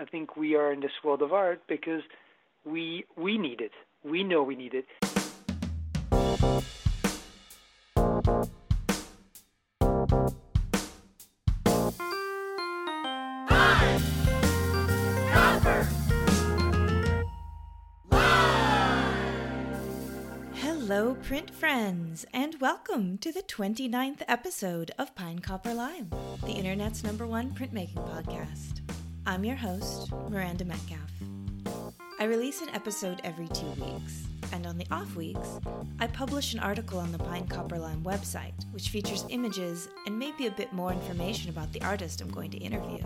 I think we are in this world of art because we we need it. We know we need it. Hello, print friends, and welcome to the 29th episode of Pine Copper Lime, the internet's number one printmaking podcast. I'm your host, Miranda Metcalf. I release an episode every two weeks, and on the off weeks, I publish an article on the Pine Copper Lime website, which features images and maybe a bit more information about the artist I'm going to interview.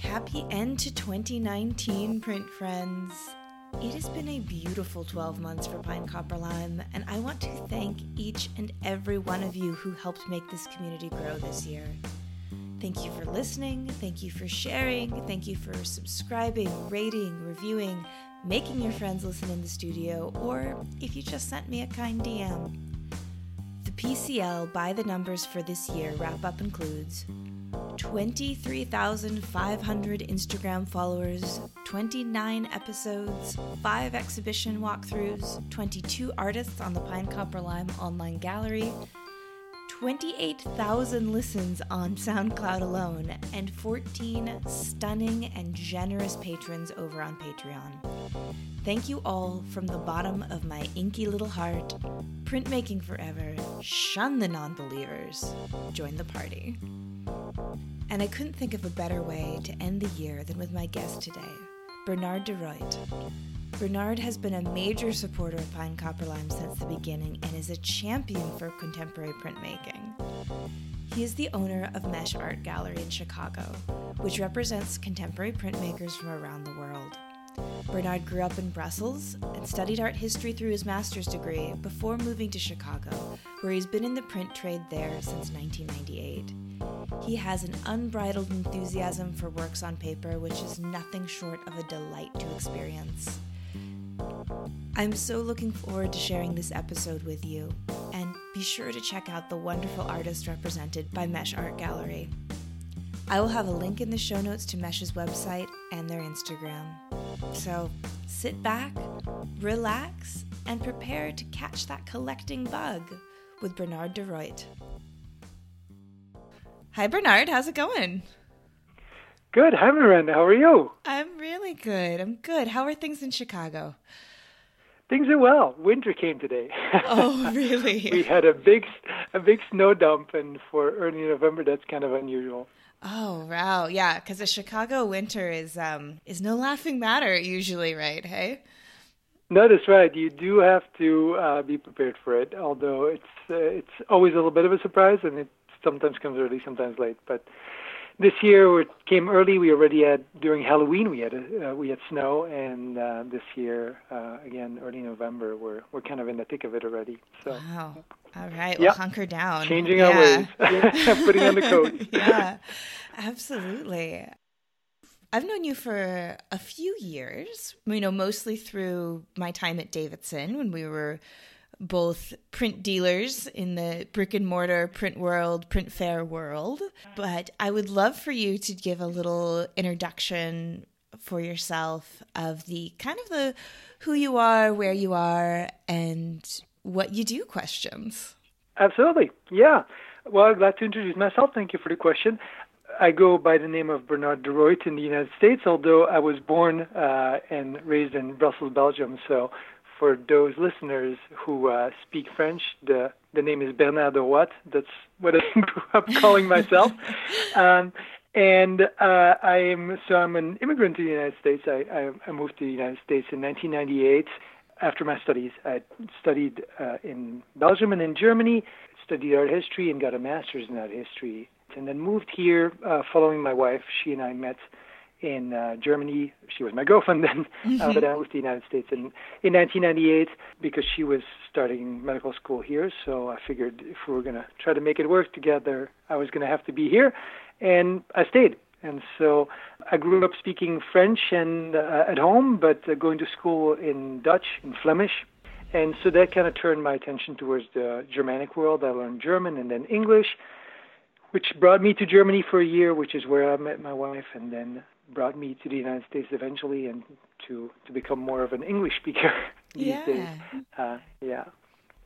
Happy end to 2019, print friends! It has been a beautiful 12 months for Pine Copper Lime, and I want to thank each and every one of you who helped make this community grow this year. Thank you for listening, thank you for sharing, thank you for subscribing, rating, reviewing, making your friends listen in the studio, or if you just sent me a kind DM. The PCL by the numbers for this year wrap up includes 23,500 Instagram followers, 29 episodes, 5 exhibition walkthroughs, 22 artists on the Pine Copper Lime online gallery, 28,000 listens on SoundCloud alone, and 14 stunning and generous patrons over on Patreon. Thank you all from the bottom of my inky little heart. Printmaking forever. Shun the non believers. Join the party. And I couldn't think of a better way to end the year than with my guest today, Bernard Derroitte. Bernard has been a major supporter of Pine Copper Lime since the beginning and is a champion for contemporary printmaking. He is the owner of Mesh Art Gallery in Chicago, which represents contemporary printmakers from around the world. Bernard grew up in Brussels and studied art history through his master's degree before moving to Chicago, where he's been in the print trade there since 1998. He has an unbridled enthusiasm for works on paper, which is nothing short of a delight to experience. I'm so looking forward to sharing this episode with you, and be sure to check out the wonderful artists represented by Mesh Art Gallery. I will have a link in the show notes to Mesh's website and their Instagram. So sit back, relax, and prepare to catch that collecting bug with Bernard Derroitte. Hi, Bernard. How's it going? Good. Hi, Miranda. How are you? I'm really good. I'm good. How are things in Chicago? Things are well. Winter came today. Oh, really? we had a big, a big snow dump, and for early November, that's kind of unusual. Oh wow, yeah, because the Chicago winter is um is no laughing matter usually, right? Hey. No, that's right. You do have to uh, be prepared for it. Although it's uh, it's always a little bit of a surprise, and it sometimes comes early, sometimes late. But this year it came early. We already had during Halloween we had uh, we had snow, and uh, this year uh, again early November we're we're kind of in the thick of it already. So wow. All right, well, yep. hunker down. Changing yeah. our ways, putting on the coat. yeah, absolutely. I've known you for a few years, you know, mostly through my time at Davidson when we were both print dealers in the brick and mortar print world, print fair world. But I would love for you to give a little introduction for yourself of the kind of the who you are, where you are, and what you do questions. Absolutely. Yeah. Well, I'm glad to introduce myself. Thank you for the question. I go by the name of Bernard Derroitte in the United States, although I was born uh, and raised in Brussels, Belgium. So for those listeners who uh, speak French, the the name is Bernard Derroitte. That's what I grew up calling myself. um, and uh, I am so I'm an immigrant to the United States. I, I, I moved to the United States in 1998 after my studies. I studied uh, in Belgium and in Germany, studied art history, and got a master's in art history. And then moved here uh, following my wife. She and I met in uh, Germany. She was my girlfriend then, mm-hmm. uh, but I moved to the United States in, in 1998 because she was starting medical school here. So I figured if we were going to try to make it work together, I was going to have to be here. And I stayed. And so I grew up speaking French and uh, at home, but uh, going to school in Dutch, in Flemish. And so that kind of turned my attention towards the Germanic world. I learned German and then English which brought me to Germany for a year, which is where I met my wife, and then brought me to the United States eventually, and to to become more of an English speaker these yeah. days. Uh, yeah.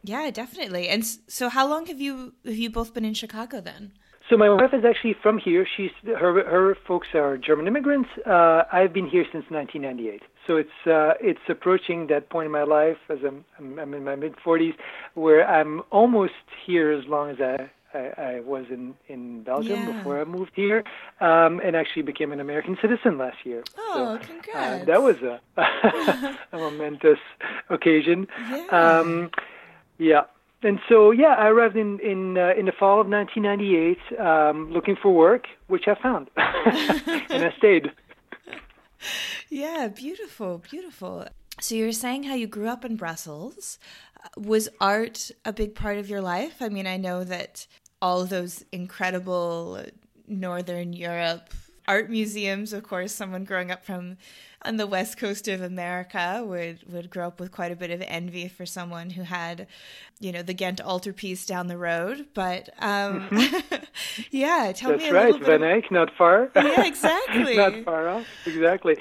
Yeah, definitely. And so, how long have you have you both been in Chicago then? So my wife is actually from here. She's her her folks are German immigrants. Uh, I've been here since 1998. So it's uh, it's approaching that point in my life as I'm I'm, I'm in my mid 40s, where I'm almost here as long as I I, I was in in Belgium Yeah. before I moved here, um, and actually became an American citizen last year. Oh, so, uh, congrats. that was a a momentous occasion. Yeah. Um, yeah. And so, yeah, I arrived in in uh, in the fall of 1998, um, looking for work, which I found, and I stayed. Yeah, beautiful, beautiful. So you were saying how you grew up in Brussels. Was art a big part of your life? I mean, I know that all of those incredible Northern Europe art museums, of course, someone growing up from on the west coast of America would would grow up with quite a bit of envy for someone who had, you know, the Ghent altarpiece down the road. But um, yeah, tell That's me a right, little bit. Van Eyck, not far. Yeah, exactly. not far off. Exactly.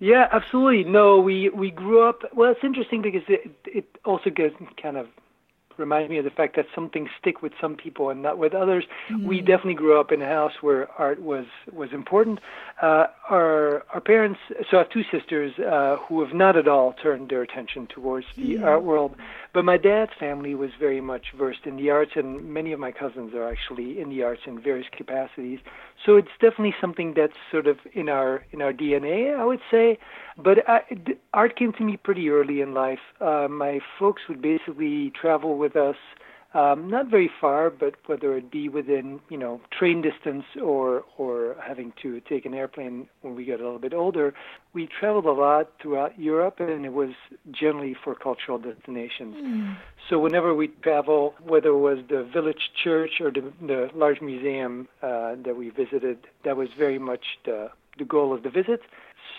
Yeah, absolutely. No, we we grew up. Well, it's interesting because it it also gets kind of reminds me of the fact that some things stick with some people and not with others. We definitely grew up in a house where art was was important. Uh, our our parents. So I have two sisters uh, who have not at all turned their attention towards the art world. But my dad's family was very much versed in the arts, and many of my cousins are actually in the arts in various capacities. So it's definitely something that's sort of in our in our DNA, I would say. But I, d- art came to me pretty early in life. Uh, my folks would basically travel with us, um, not very far, but whether it be within you know train distance or or having to take an airplane when we got a little bit older, we traveled a lot throughout Europe, and it was generally for cultural destinations. So whenever we travel, whether it was the village church or the, the large museum uh, that we visited, that was very much the, the goal of the visit.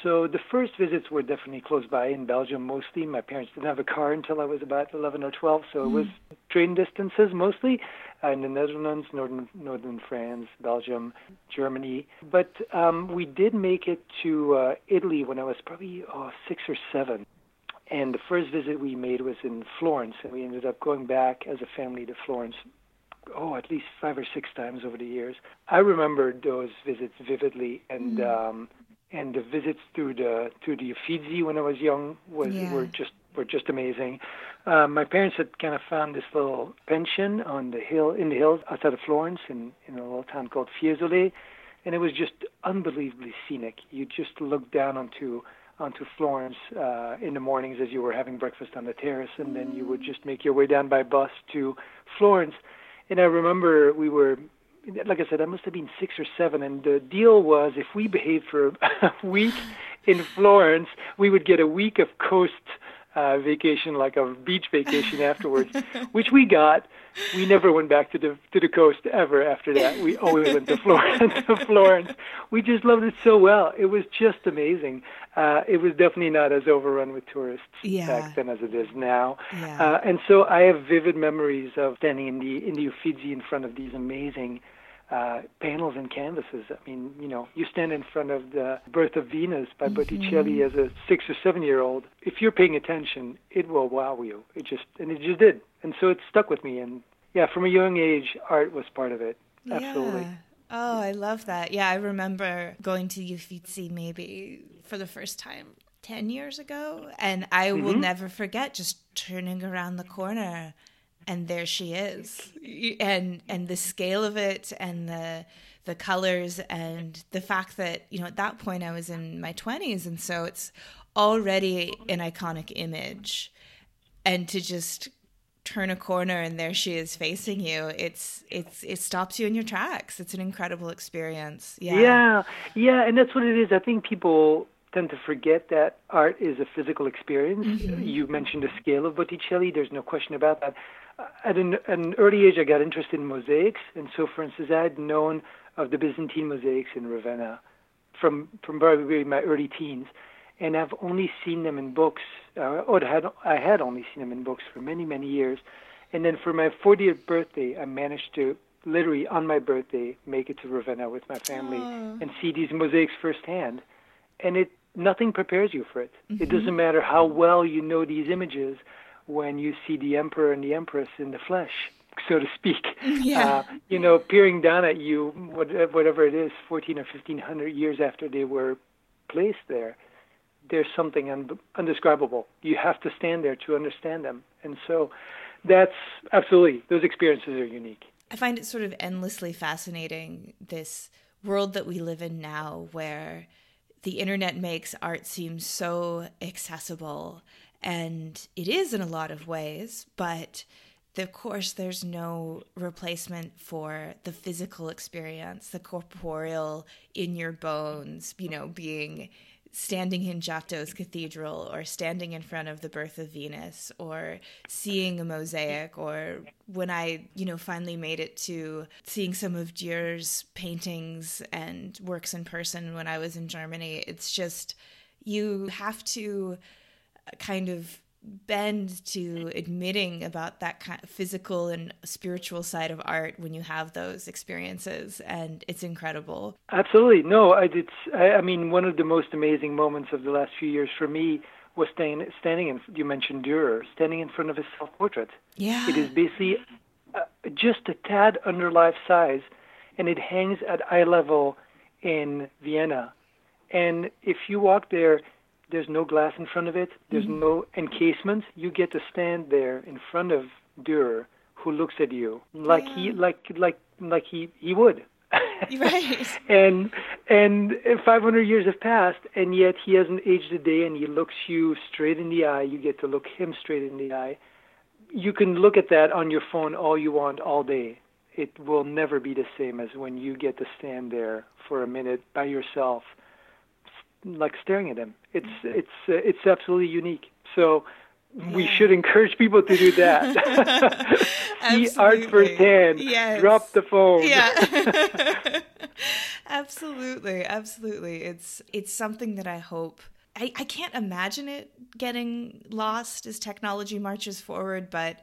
So the first visits were definitely close by in Belgium mostly. My parents didn't have a car until I was about 11 or 12, so it was train distances mostly uh, in the Netherlands, northern northern France, Belgium, Germany. But um, we did make it to uh, Italy when I was probably oh, six or seven. And the first visit we made was in Florence, and we ended up going back as a family to Florence. Oh, at least five or six times over the years. I remember those visits vividly, and um, and the visits to the to the Uffizi when I was young was Yeah. were just were just amazing. Uh, my parents had kind of found this little pension on the hill in the hills outside of Florence in in a little town called Fiesole, and it was just unbelievably scenic. You just look down onto onto Florence uh, in the mornings as you were having breakfast on the terrace, and then you would just make your way down by bus to Florence. And I remember we were, like I said, I must have been six or seven, and the deal was if we behaved for a week in Florence, we would get a week of coast uh, vacation, like a beach vacation afterwards, which we got. We never went back to the to the coast ever after that. We always went to Florence. to Florence. We just loved it so well. It was just amazing. Uh, it was definitely not as overrun with tourists Yeah. back then as it is now. Yeah. Uh, and so I have vivid memories of standing in the in the Uffizi in front of these amazing uh, panels and canvases. I mean, you know, you stand in front of the Birth of Venus by Botticelli as a six or seven year old. If you're paying attention, it will wow you. It just and it just did. And so it stuck with me. And yeah, from a young age, art was part of it. Absolutely. Yeah. Oh, I love that. Yeah, I remember going to Uffizi maybe for the first time 10 years ago. And I will never forget just turning around the corner and there she is. And and the scale of it and the the colors and the fact that, you know, at that point I was in my 20s and so it's already an iconic image. And to just turn a corner and there she is facing you it's it's it stops you in your tracks it's an incredible experience yeah Yeah, yeah, and that's what it is. I think people tend to forget that art is a physical experience. Mm-hmm. You mentioned the scale of Botticelli. There's no question about that. At an, at an early age, I got interested in mosaics, and so, for instance, I had known of the Byzantine mosaics in Ravenna from from probably my early teens, and I've only seen them in books. Uh, or had I had only seen them in books for many many years, and then for my 40th birthday, I managed to literally on my birthday make it to Ravenna with my family and see these mosaics firsthand. and it nothing prepares you for it. Mm-hmm. It doesn't matter how well you know these images when you see the emperor and the empress in the flesh, so to speak. Yeah. Uh, you know, peering down at you, whatever it is, 14 or 1500 years after they were placed there, there's something un- undescribable. You have to stand there to understand them. And so that's absolutely, those experiences are unique. I find it sort of endlessly fascinating this world that we live in now where the internet makes art seem so accessible and it is in a lot of ways but of course there's no replacement for the physical experience the corporeal in your bones you know being standing in Giotto's cathedral or standing in front of the birth of Venus or seeing a mosaic or when I, you know, finally made it to seeing some of Dürer's paintings and works in person when I was in Germany, it's just you have to kind of bend to admitting about that kind of physical and spiritual side of art when you have those experiences and it's incredible. Absolutely. No I, it's I, I mean one of the most amazing moments of the last few years for me was standing standing in you mentioned Dürer standing in front of his self portrait yeah. It is basically uh, just a tad under life size and it hangs at eye level in Vienna. And if you walk there there's no glass in front of it. There's mm-hmm. no encasement. You get to stand there in front of Dürer, who looks at you like yeah. he like like like he he would. right. and and 500 years have passed, and yet he hasn't aged a day, and he looks you straight in the eye. You get to look him straight in the eye. You can look at that on your phone all you want all day. It will never be the same as when you get to stand there for a minute by yourself like staring at them. It's it's uh, it's absolutely unique. So yeah. we should encourage people to do that. See art firsthand. Yes. Drop the phone. Yeah. absolutely, absolutely. It's it's something that I hope. I, I can't imagine it getting lost as technology marches forward, but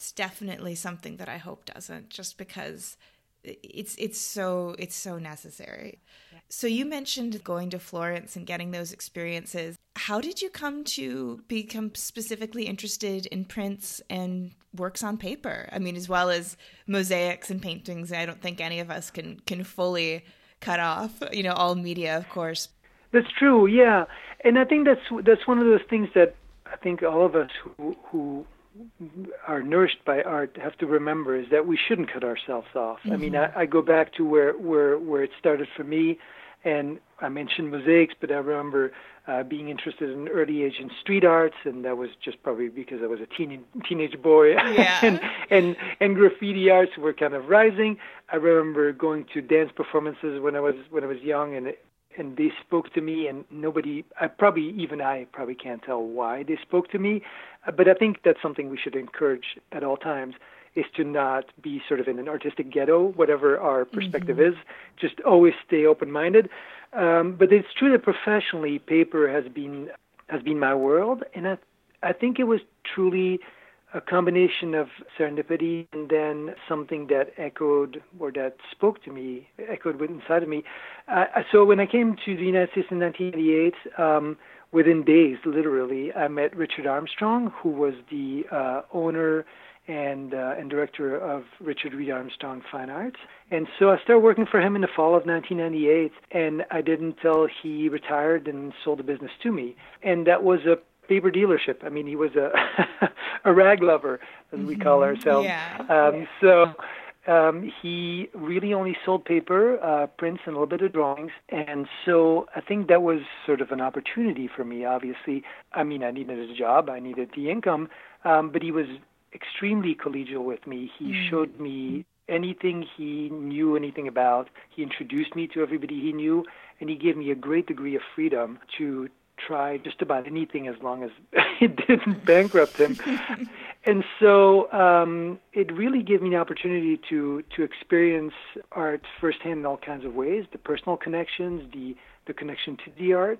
it's definitely something that I hope doesn't, just because it's it's so it's so necessary. So you mentioned going to Florence and getting those experiences. How did you come to become specifically interested in prints and works on paper? I mean, as well as mosaics and paintings. I don't think any of us can can fully cut off, you know, all media, of course. That's true, yeah. And I think that's that's one of those things that I think all of us who who are nourished by art have to remember is that we shouldn't cut ourselves off. Mm-hmm. I mean, mm-hmm. I, I go back to where where where it started for me, and I mentioned mosaics, but I remember uh, being interested in early age in street arts, and that was just probably because I was a teen teenage boy, yeah. and and and graffiti arts were kind of rising. I remember going to dance performances when I was when I was young, and and they spoke to me and nobody I probably even I probably can't tell why they spoke to me but I think that's something we should encourage at all times is to not be sort of in an artistic ghetto whatever our perspective mm-hmm. is just always stay open minded um, but it's true that professionally paper has been has been my world and I I think it was truly a combination of serendipity and then something that echoed or that spoke to me, echoed inside of me. Uh, so when I came to the United States in 1988, um, within days, literally, I met Richard Armstrong, who was the uh, owner and uh, and director of Richard Reed Armstrong Fine Arts. And so I started working for him in the fall of 1998, and I did until he retired and sold the business to me. And that was a paper dealership. I mean, he was a a rag lover, as we call mm-hmm. ourselves. Yeah. Um, so um, he really only sold paper, uh, prints, and a little bit of drawings. And so I think that was sort of an opportunity for me. Obviously, I mean, I needed a job, I needed the income, um, but he was extremely collegial with me. He mm. showed me anything he knew anything about. He introduced me to everybody he knew, and he gave me a great degree of freedom to try just about anything as long as it didn't bankrupt him. and so um, it really gave me the opportunity to to experience art firsthand in all kinds of ways: the personal connections, the the connection to the art.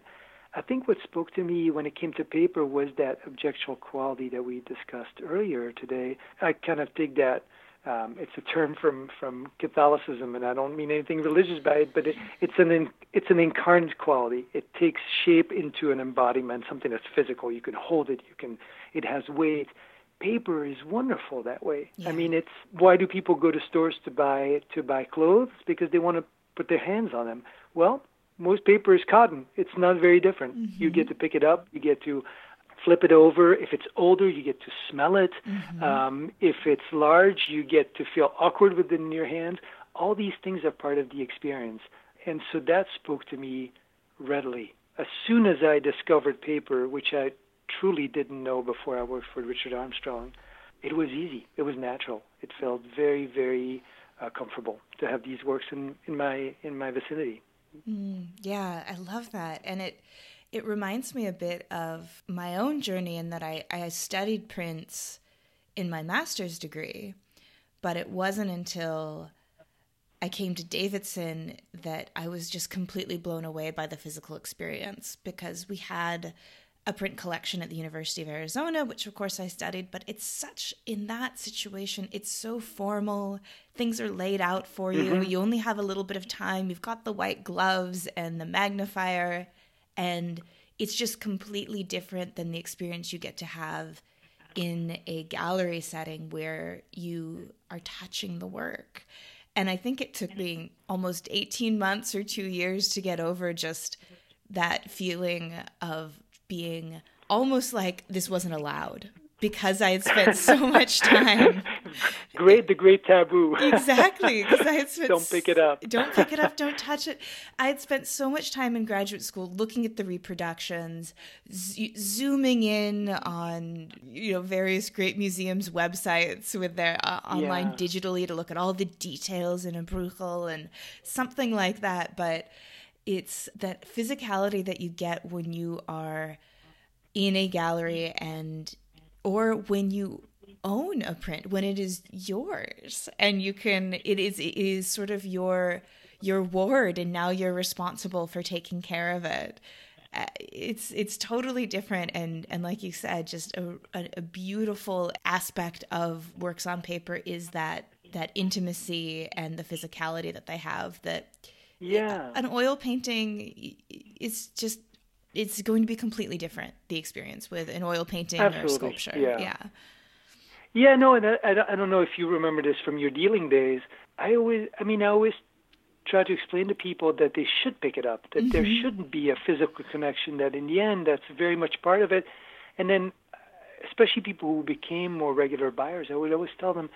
I think what spoke to me when it came to paper was that objectual quality that we discussed earlier today. I kind of take that Um, it's a term from from Catholicism, and I don't mean anything religious by it, but it, it's an in, it's an incarnate quality. It takes shape into an embodiment, something that's physical. You can hold it. You can. It has weight. Paper is wonderful that way. Yeah. I mean, it's why do people go to stores to buy to buy clothes? Because they want to put their hands on them. Well, most paper is cotton. It's not very different. Mm-hmm. You get to pick it up. You get to flip it over. If it's older, you get to smell it. Mm-hmm. Um, if it's large, you get to feel awkward with it in your hands. All these things are part of the experience. And so that spoke to me readily. As soon as I discovered paper, which I truly didn't know before I worked for Richard Armstrong, it was easy. It was natural. It felt very, very uh, comfortable to have these works in, in my in my vicinity. Mm, yeah, I love that, and it it reminds me a bit of my own journey in that I, I studied prints in my master's degree, but it wasn't until I came to Davidson that I was just completely blown away by the physical experience because we had a print collection at the University of Arizona, which of course I studied, but it's such, in that situation, it's so formal. Things are laid out for you. Mm-hmm. You only have a little bit of time. You've got the white gloves and the magnifier and it's just completely different than the experience you get to have in a gallery setting where you are touching the work. And I think it took me almost 18 months or two years to get over just that feeling of being almost like this wasn't allowed because I had spent so much time. great, the great taboo. exactly, because I had spent. Don't pick it up. Don't pick it up. Don't touch it. I had spent so much time in graduate school looking at the reproductions, z- zooming in on you know various great museums' websites with their uh, online yeah. digitally to look at all the details in a Bruegel and something like that. But it's that physicality that you get when you are in a gallery and or when you own a print when it is yours. And you can it is it is sort of your your ward and now you're responsible for taking care of it. Uh, it's it's totally different. And and like you said just a, a, a beautiful aspect of works on paper is that that intimacy and the physicality that they have that yeah an oil painting is just it's going to be completely different the experience with an oil painting Absolutely. or sculpture. Yeah. yeah. Yeah, no, and I, I don't know if you remember this from your dealing days. I always, I mean, I always try to explain to people that they should pick it up, that mm-hmm. there shouldn't be a physical connection, that in the end, that's very much part of it. And then, especially people who became more regular buyers, I would always tell them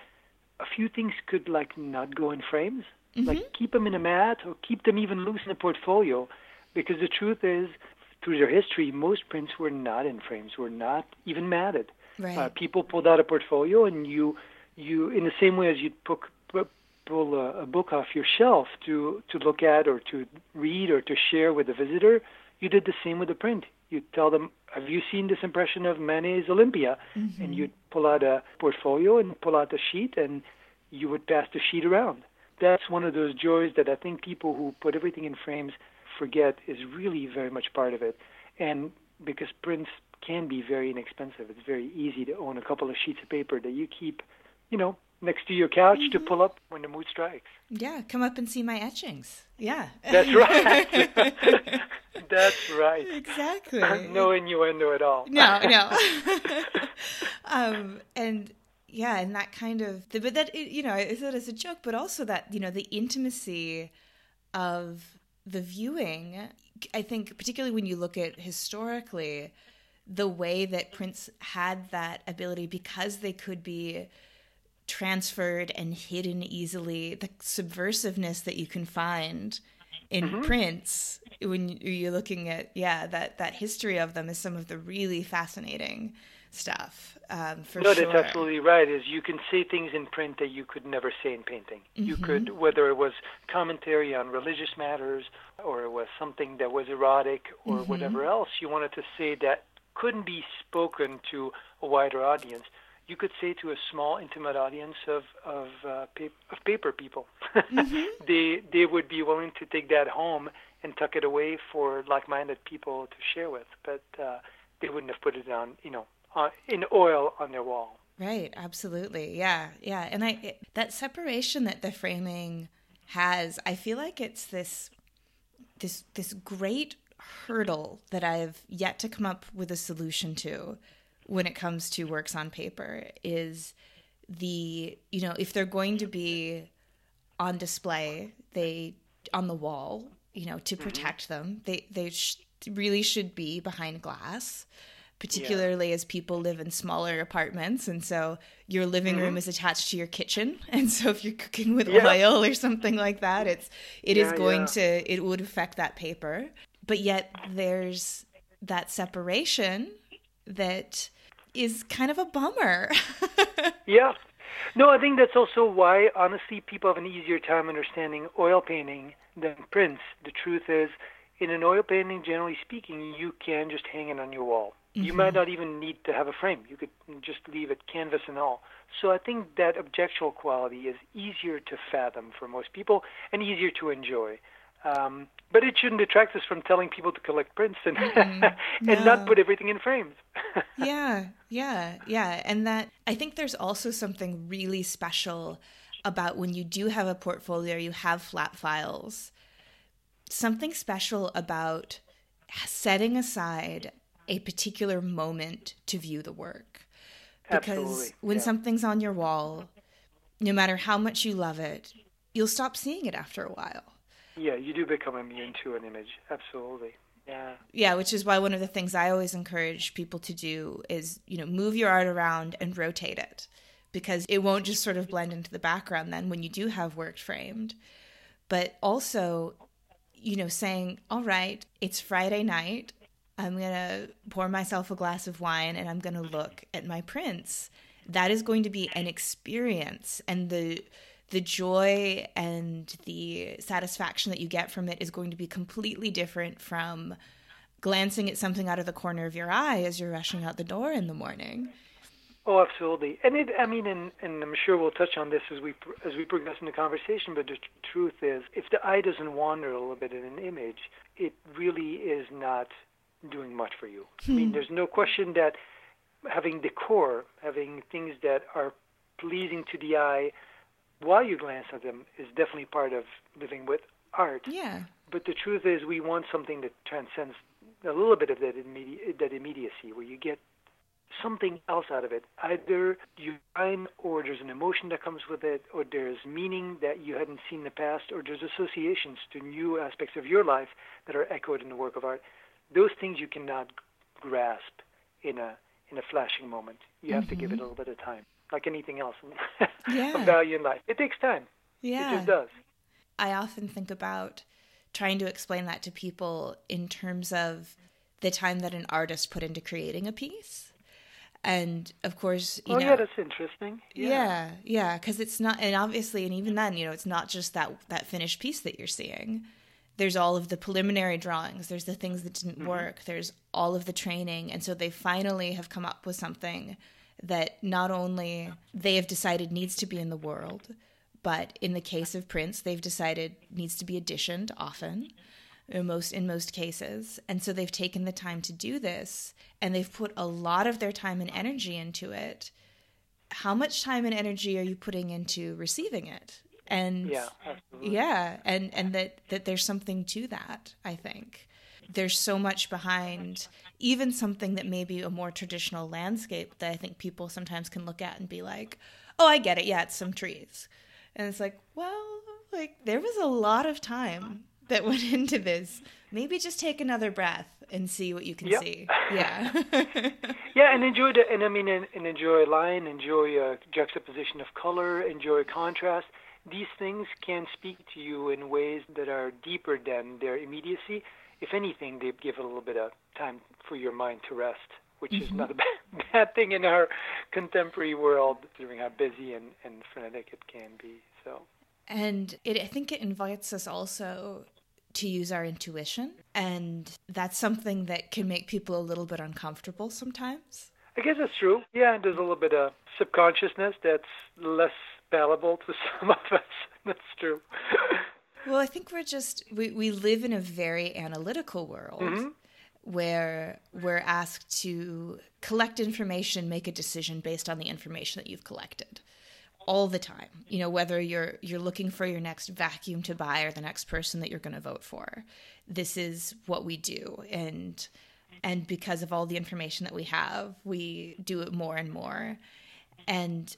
a few things could like not go in frames, mm-hmm. like keep them in a mat or keep them even loose in a portfolio, because the truth is, through their history, most prints were not in frames, were not even matted. Right. Uh, people pulled out a portfolio, and you, you, in the same way as you'd pull, pull a, a book off your shelf to to look at or to read or to share with a visitor, you did the same with the print. You'd tell them, "Have you seen this impression of Manet's Olympia?" Mm-hmm. And you'd pull out a portfolio and pull out a sheet, and you would pass the sheet around. That's one of those joys that I think people who put everything in frames forget is really very much part of it. And because prints can be very inexpensive, it's very easy to own a couple of sheets of paper that you keep, you know, next to your couch mm-hmm. to pull up when the mood strikes. Yeah, come up and see my etchings. Yeah. That's right. That's right. Exactly. no innuendo at all. No, no. um, and yeah, and that kind of, but that, you know, I said as a joke, but also that, you know, the intimacy of the viewing, I think, particularly when you look at historically, the way that prints had that ability because they could be transferred and hidden easily, the subversiveness that you can find in mm-hmm. prints when you're looking at yeah that that history of them is some of the really fascinating stuff um, for no, sure. that's absolutely right. Is you can say things in print that you could never say in painting. Mm-hmm. You could, whether it was commentary on religious matters or it was something that was erotic or mm-hmm. whatever else you wanted to say that couldn't be spoken to a wider audience. You could say to a small, intimate audience of of, uh, pa- of paper people. mm-hmm. They they would be willing to take that home and tuck it away for like-minded people to share with, but uh, they wouldn't have put it on, you know, uh, in oil on their wall. Right, absolutely. Yeah, yeah. And I it, that separation that the framing has, I feel like it's this this this great hurdle that I've yet to come up with a solution to when it comes to works on paper is the, you know, if they're going to be on display, they on the wall, you know, to mm-hmm. protect them, they they sh- really should be behind glass particularly yeah. as people live in smaller apartments. And so your living mm-hmm. room is attached to your kitchen. And so if you're cooking with yeah. oil or something like that it's it yeah, is going to it would affect that paper. But yet there's that separation that is kind of a bummer. Yeah. No i think that's also why honestly people have an easier time understanding oil painting than prints. The truth is in an oil painting generally speaking you can just hang it on your wall Mm-hmm. You might not even need to have a frame. You could just leave it canvas and all. So I think that objectual quality is easier to fathom for most people and easier to enjoy. Um, but it shouldn't detract us from telling people to collect prints and mm-hmm. and no. not put everything in frames. yeah, yeah, yeah. And that I think there's also something really special about when you do have a portfolio, you have flat files. Something special about setting aside a particular moment to view the work. Because Absolutely. when yeah. something's on your wall, no matter how much you love it, you'll stop seeing it after a while. Yeah, you do become immune to an image. Absolutely. Yeah. Yeah, which is why one of the things I always encourage people to do is, you know, move your art around and rotate it because it won't just sort of blend into the background then when you do have work framed. But also, you know, saying, all right, it's Friday night. I'm going to pour myself a glass of wine and I'm going to look at my prints. That is going to be an experience and the the joy and the satisfaction that you get from it is going to be completely different from glancing at something out of the corner of your eye as you're rushing out the door in the morning. Oh, absolutely. And it, I mean, and, and I'm sure we'll touch on this as we as we progress in the conversation. But the truth is, if the eye doesn't wander a little bit in an image, it really is not doing much for you. Hmm. I mean, hmm. there's no question that having decor, having things that are pleasing to the eye while you glance at them is definitely part of living with art. Yeah. But the truth is, we want something that transcends a little bit of that, immedi- that immediacy, where you get something else out of it. Either you find, or there's an emotion that comes with it, or there's meaning that you hadn't seen in the past, or there's associations to new aspects of your life that are echoed in the work of art those things you cannot grasp in a in a flashing moment. You have mm-hmm. to give it a little bit of time, like anything else yeah. of value in life. It takes time. Yeah, it just does. I often think about trying to explain that to people in terms of the time that an artist put into creating a piece. And of course, you oh, know, yeah, that's interesting. Yeah, yeah, because yeah, it's not, and obviously, and even then, you know, it's not just that that finished piece that you're seeing there's all of the preliminary drawings there's the things that didn't mm-hmm. work there's all of the training and so they finally have come up with something that not only they have decided needs to be in the world but in the case of prints they've decided needs to be editioned often in most in most cases. And so they've taken the time to do this and they've put a lot of their time and energy into it. How much time and energy are you putting into receiving it and yeah, absolutely. yeah, and and that that there's something to that. I think there's so much behind even something that may be a more traditional landscape that I think people sometimes can look at and be like, "Oh, I get it. Yeah, it's some trees," and it's like, well, like there was a lot of time that went into this. Maybe just take another breath and see what you can yep. see. Yeah. yeah, and enjoy the and I mean and, and enjoy line, enjoy a juxtaposition of color, enjoy contrast these things can speak to you in ways that are deeper than their immediacy. If anything, they give a little bit of time for your mind to rest, which mm-hmm. is not a bad, bad thing in our contemporary world, considering how busy and, and frenetic it can be. So, and it, I think it invites us also to use our intuition, and that's something that can make people a little bit uncomfortable sometimes. I guess that's true. Yeah, there's a little bit of subconsciousness that's less palatable to some of us. That's true. well, I think we're just we we live in a very analytical world. Mm-hmm. where we're asked to collect information, make a decision based on the information that you've collected all the time. You know, whether you're you're looking for your next vacuum to buy or the next person that you're going to vote for. This is what we do and and because of all the information that we have, we do it more and more. And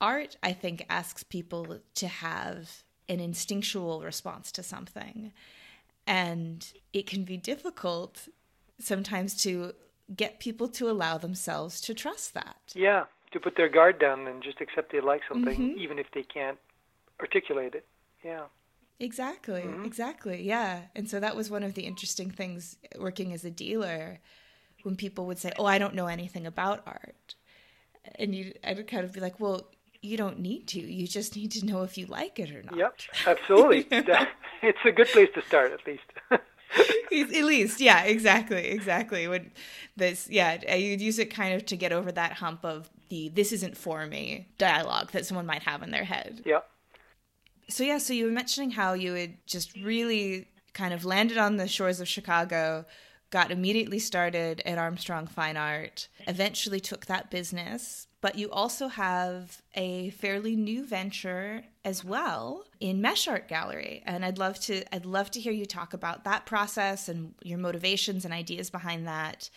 art I think asks people to have an instinctual response to something. And it can be difficult sometimes to get people to allow themselves to trust that. Yeah, to put their guard down and just accept they like something, mm-hmm. even if they can't articulate it. Yeah. Exactly, mm-hmm. exactly. Yeah. And so that was one of the interesting things working as a dealer when people would say, Oh, I don't know anything about art. And you, I'd kind of be like, Well, you don't need to. You just need to know if you like it or not. Yep, absolutely. it's a good place to start, at least. at least, yeah, exactly, exactly. When this, yeah, you'd use it kind of to get over that hump of the "this isn't for me" dialogue that someone might have in their head. Yeah. So yeah, so you were mentioning how you had just really kind of landed on the shores of Chicago, got immediately started at Armstrong Fine Art, eventually took that business, but you also have a fairly new venture as well in Mesh Art Gallery, and I'd love to I'd love to hear you talk about that process and your motivations and ideas behind that,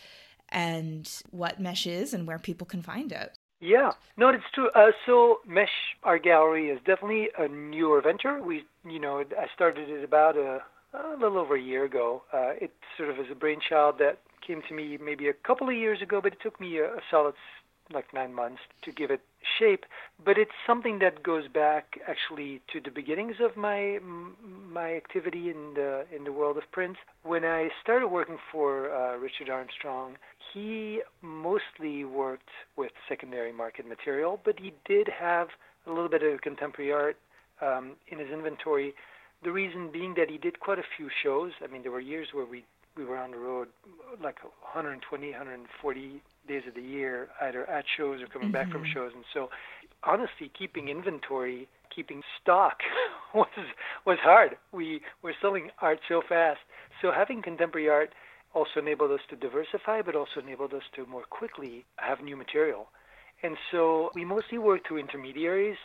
and what Mesh is and where people can find it. Yeah, no, it's true. Uh, so Mesh Art Gallery is definitely a newer venture. We, you know, I started it about a, a little over a year ago. Uh, it sort of is a brainchild that came to me maybe a couple of years ago, but it took me a, a solid like nine months to give it shape. But it's something that goes back actually to the beginnings of my my activity in the in the world of print. When I started working for uh, Richard Armstrong, he mostly worked with secondary market material, but he did have a little bit of contemporary art um, in his inventory. The reason being that he did quite a few shows. I mean, there were years where we we were on the road like 120, 140 days of the year, either at shows or coming mm-hmm. back from mm-hmm. shows. And so, honestly, keeping inventory, keeping stock was was hard. We were selling art so fast. So having contemporary art also enabled us to diversify, but also enabled us to more quickly have new material. And so we mostly worked through intermediaries,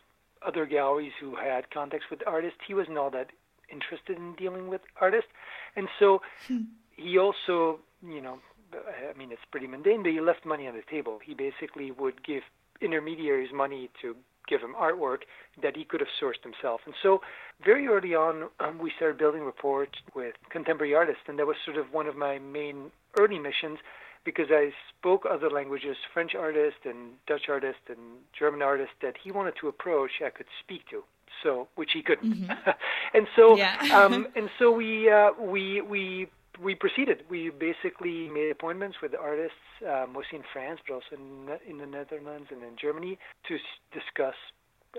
other galleries who had contacts with artists. He wasn't all that interested in dealing with artists. And so hmm. he also, you know, I mean, it's pretty mundane, but he left money on the table. He basically would give intermediaries money to give him artwork that he could have sourced himself. And so, very early on, um, we started building rapport with contemporary artists, and that was sort of one of my main early missions because I spoke other languages, French artists and Dutch artists and German artists that he wanted to approach, I could speak to. So, which he couldn't, mm-hmm. and so, yeah. um, and so we uh, we we we proceeded. We basically made appointments with artists, uh, mostly in France, but also in, in the Netherlands and in Germany, to s- discuss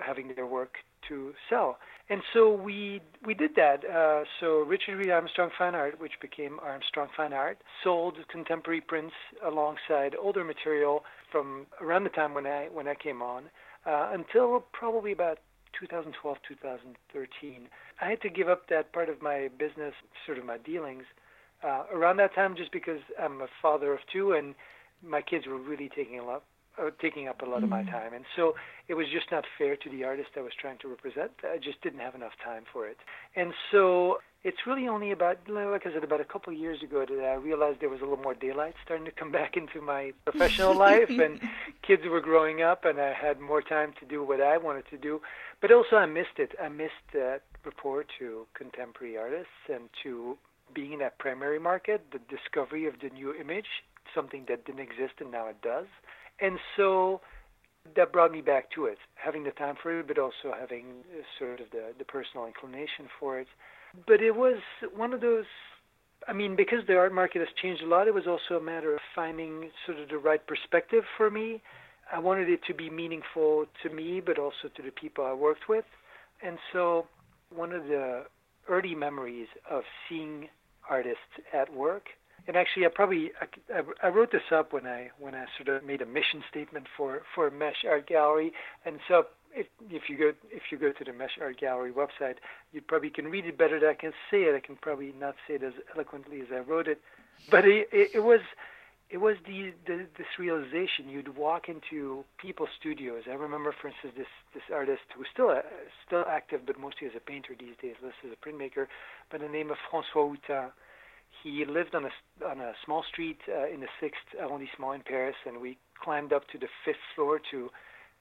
having their work to sell. And so we we did that. Uh, so Richard Reed Armstrong Fine Art, which became Armstrong Fine Art, sold contemporary prints alongside older material from around the time when I when I came on uh, until probably about 2012 2013. I had to give up that part of my business, sort of my dealings, uh, around that time just because I'm a father of two and my kids were really taking a lot uh, taking up a lot mm-hmm. of my mm-hmm. time and so it was just not fair to the artist I was trying to represent I just didn't have enough time for it and so it's really only about like I said about a couple of years ago that I realized there was a little more daylight starting to come back into my professional life and kids were growing up and I had more time to do what I wanted to do but also I missed it I missed that rapport to contemporary artists and to being in that primary market, the discovery of the new image, something that didn't exist and now it does. And so that brought me back to it, having the time for it, but also having uh, sort of the, the personal inclination for it. But it was one of those, I mean, because the art market has changed a lot, it was also a matter of finding sort of the right perspective for me. I wanted it to be meaningful to me, but also to the people I worked with. And so one of the early memories of seeing artists at work. And actually, I probably I, I wrote this up when I when I sort of made a mission statement for for Mesh Art Gallery. And so if if you go if you go to the Mesh Art Gallery website, you probably can read it better than I can say it. I can probably not say it as eloquently as I wrote it. but it, it, it was it was the, the this realization you'd walk into people's studios. I remember, for instance, this this artist who's still a, still active, but mostly as a painter these days, less as a printmaker, by the name of François Houtin. He lived on a on a small street uh, in the sixth arrondissement in Paris, and we climbed up to the fifth floor to,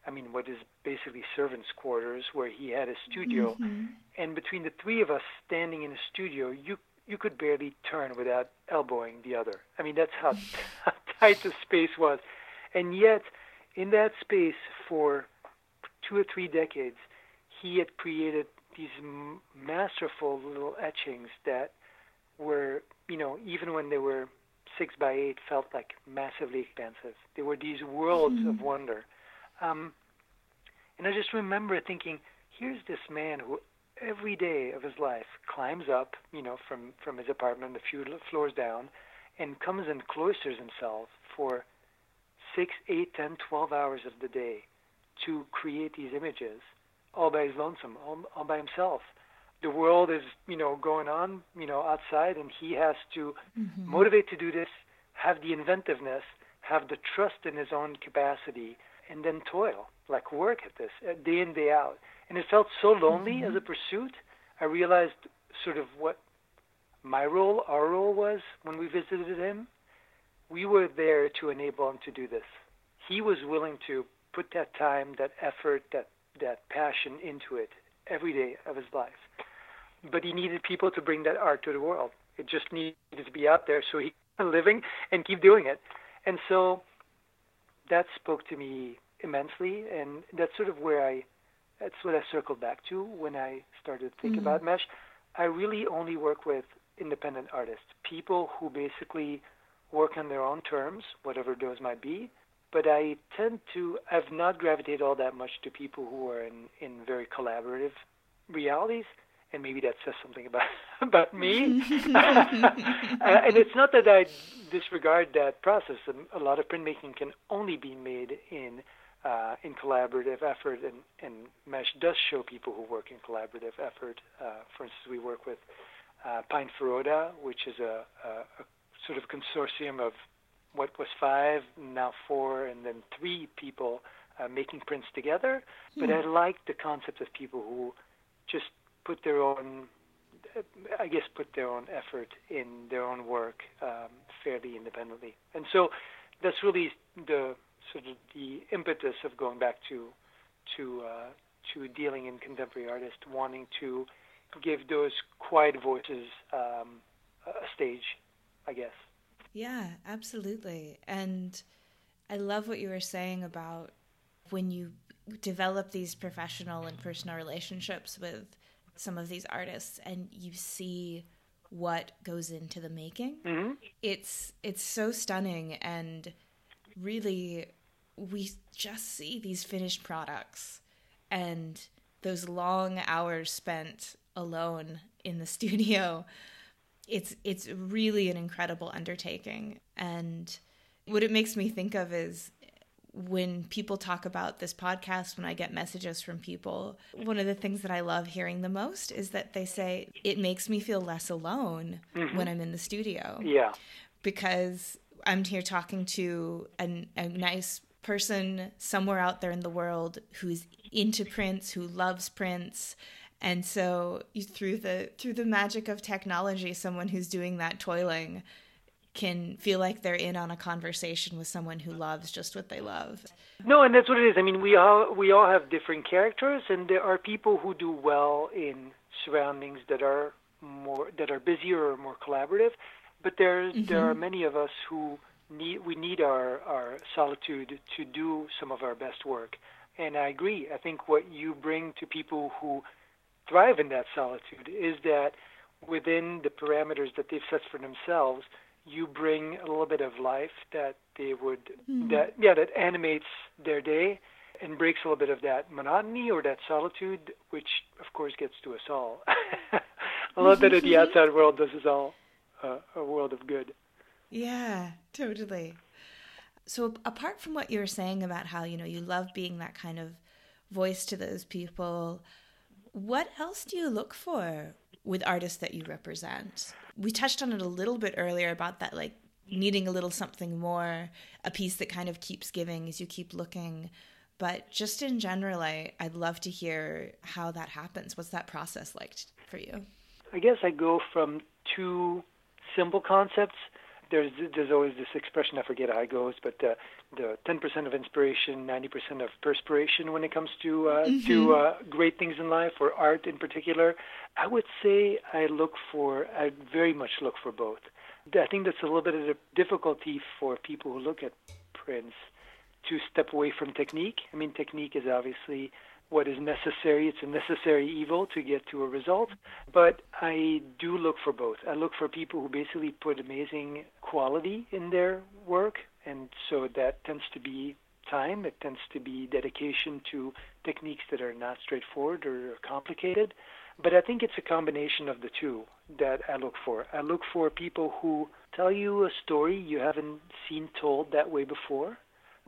I mean, what is basically servants' quarters, where he had a studio. Mm-hmm. And between the three of us standing in a studio, you you could barely turn without elbowing the other. I mean, that's how, how tight the space was. And yet, in that space for two or three decades, he had created these m- masterful little etchings that were, you know, even when they were six by eight, felt like massively expansive. They were these worlds mm-hmm. of wonder. Um, and I just remember thinking, here's this man who every day of his life climbs up, you know, from from his apartment a few floors down, and comes and cloisters himself for six, eight, ten, twelve hours of the day to create these images, all by his lonesome, all, all by himself. The world is, you know, going on, you know, outside, and he has to mm-hmm. motivate to do this, have the inventiveness, have the trust in his own capacity, and then toil, like work at this uh, day in day out and it felt so lonely mm-hmm. as a pursuit. I realized sort of what my role, our role was when we visited him. We were there to enable him to do this. He was willing to put that time, that effort, that that passion into it every day of his life. But he needed people to bring that art to the world. It just needed to be out there so he could living and keep doing it. And so that spoke to me immensely, and that's sort of where I that's what I circled back to when I started to think mm-hmm. about mesh. I really only work with independent artists, people who basically work on their own terms, whatever those might be. But I tend to, I've not gravitated all that much to people who are in, in very collaborative realities, and maybe that says something about about me. uh, and it's not that I disregard that process. A lot of printmaking can only be made in uh, in collaborative effort, and, and Mesh does show people who work in collaborative effort. Uh, for instance, we work with uh, Pine Feroda, which is a, a, a, sort of consortium of what was five, now four, and then three people uh, making prints together. But I like the concept of people who just put their own, I guess, put their own effort in their own work um, fairly independently. And so that's really the sort of the impetus of going back to to uh, to dealing in contemporary artists, wanting to give those quiet voices um, a stage, I guess. Yeah, absolutely. And I love what you were saying about when you develop these professional and personal relationships with some of these artists and you see what goes into the making. Mm-hmm. It's it's so stunning and really we just see these finished products and those long hours spent alone in the studio it's it's really an incredible undertaking and what it makes me think of is when people talk about this podcast when i get messages from people one of the things that i love hearing the most is that they say it makes me feel less alone mm-hmm. when i'm in the studio yeah because i'm here talking to a, a nice person somewhere out there in the world who's into prints, who loves prints. And so through the through the magic of technology, someone who's doing that toiling can feel like they're in on a conversation with someone who loves just what they love. No, and that's what it is. I mean, we all we all have different characters, and there are people who do well in surroundings that are more that are busier or more collaborative, but there mm-hmm. there are many of us who need we need our our solitude to do some of our best work. And I agree. I think what you bring to people who thrive in that solitude is that within the parameters that they've set for themselves, you bring a little bit of life that they would mm-hmm. that yeah that animates their day and breaks a little bit of that monotony or that solitude, which of course gets to us all. a little bit of the outside world does us all uh, a world of good. Yeah, totally. So apart from what you were saying about how, you know, you love being that kind of voice to those people, what else do you look for with artists that you represent. We touched on it a little bit earlier about that, like needing a little something more, a piece that kind of keeps giving as you keep looking. But just in general, I, I'd love to hear how that happens. What's that process like for you? I guess I go from two simple concepts. There's there's always this expression I forget how it goes, but uh, the 10% of inspiration, 90% of perspiration when it comes to uh, mm-hmm. to uh, great things in life or art in particular. I would say I look for I very much look for both. I think that's a little bit of a difficulty for people who look at prints to step away from technique. I mean, technique is obviously what is necessary. It's a necessary evil to get to a result. But I do look for both. I look for people who basically put amazing quality in their work. And so that tends to be time. It tends to be dedication to techniques that are not straightforward or complicated. But I think it's a combination of the two that I look for. I look for people who tell you a story you haven't seen told that way before,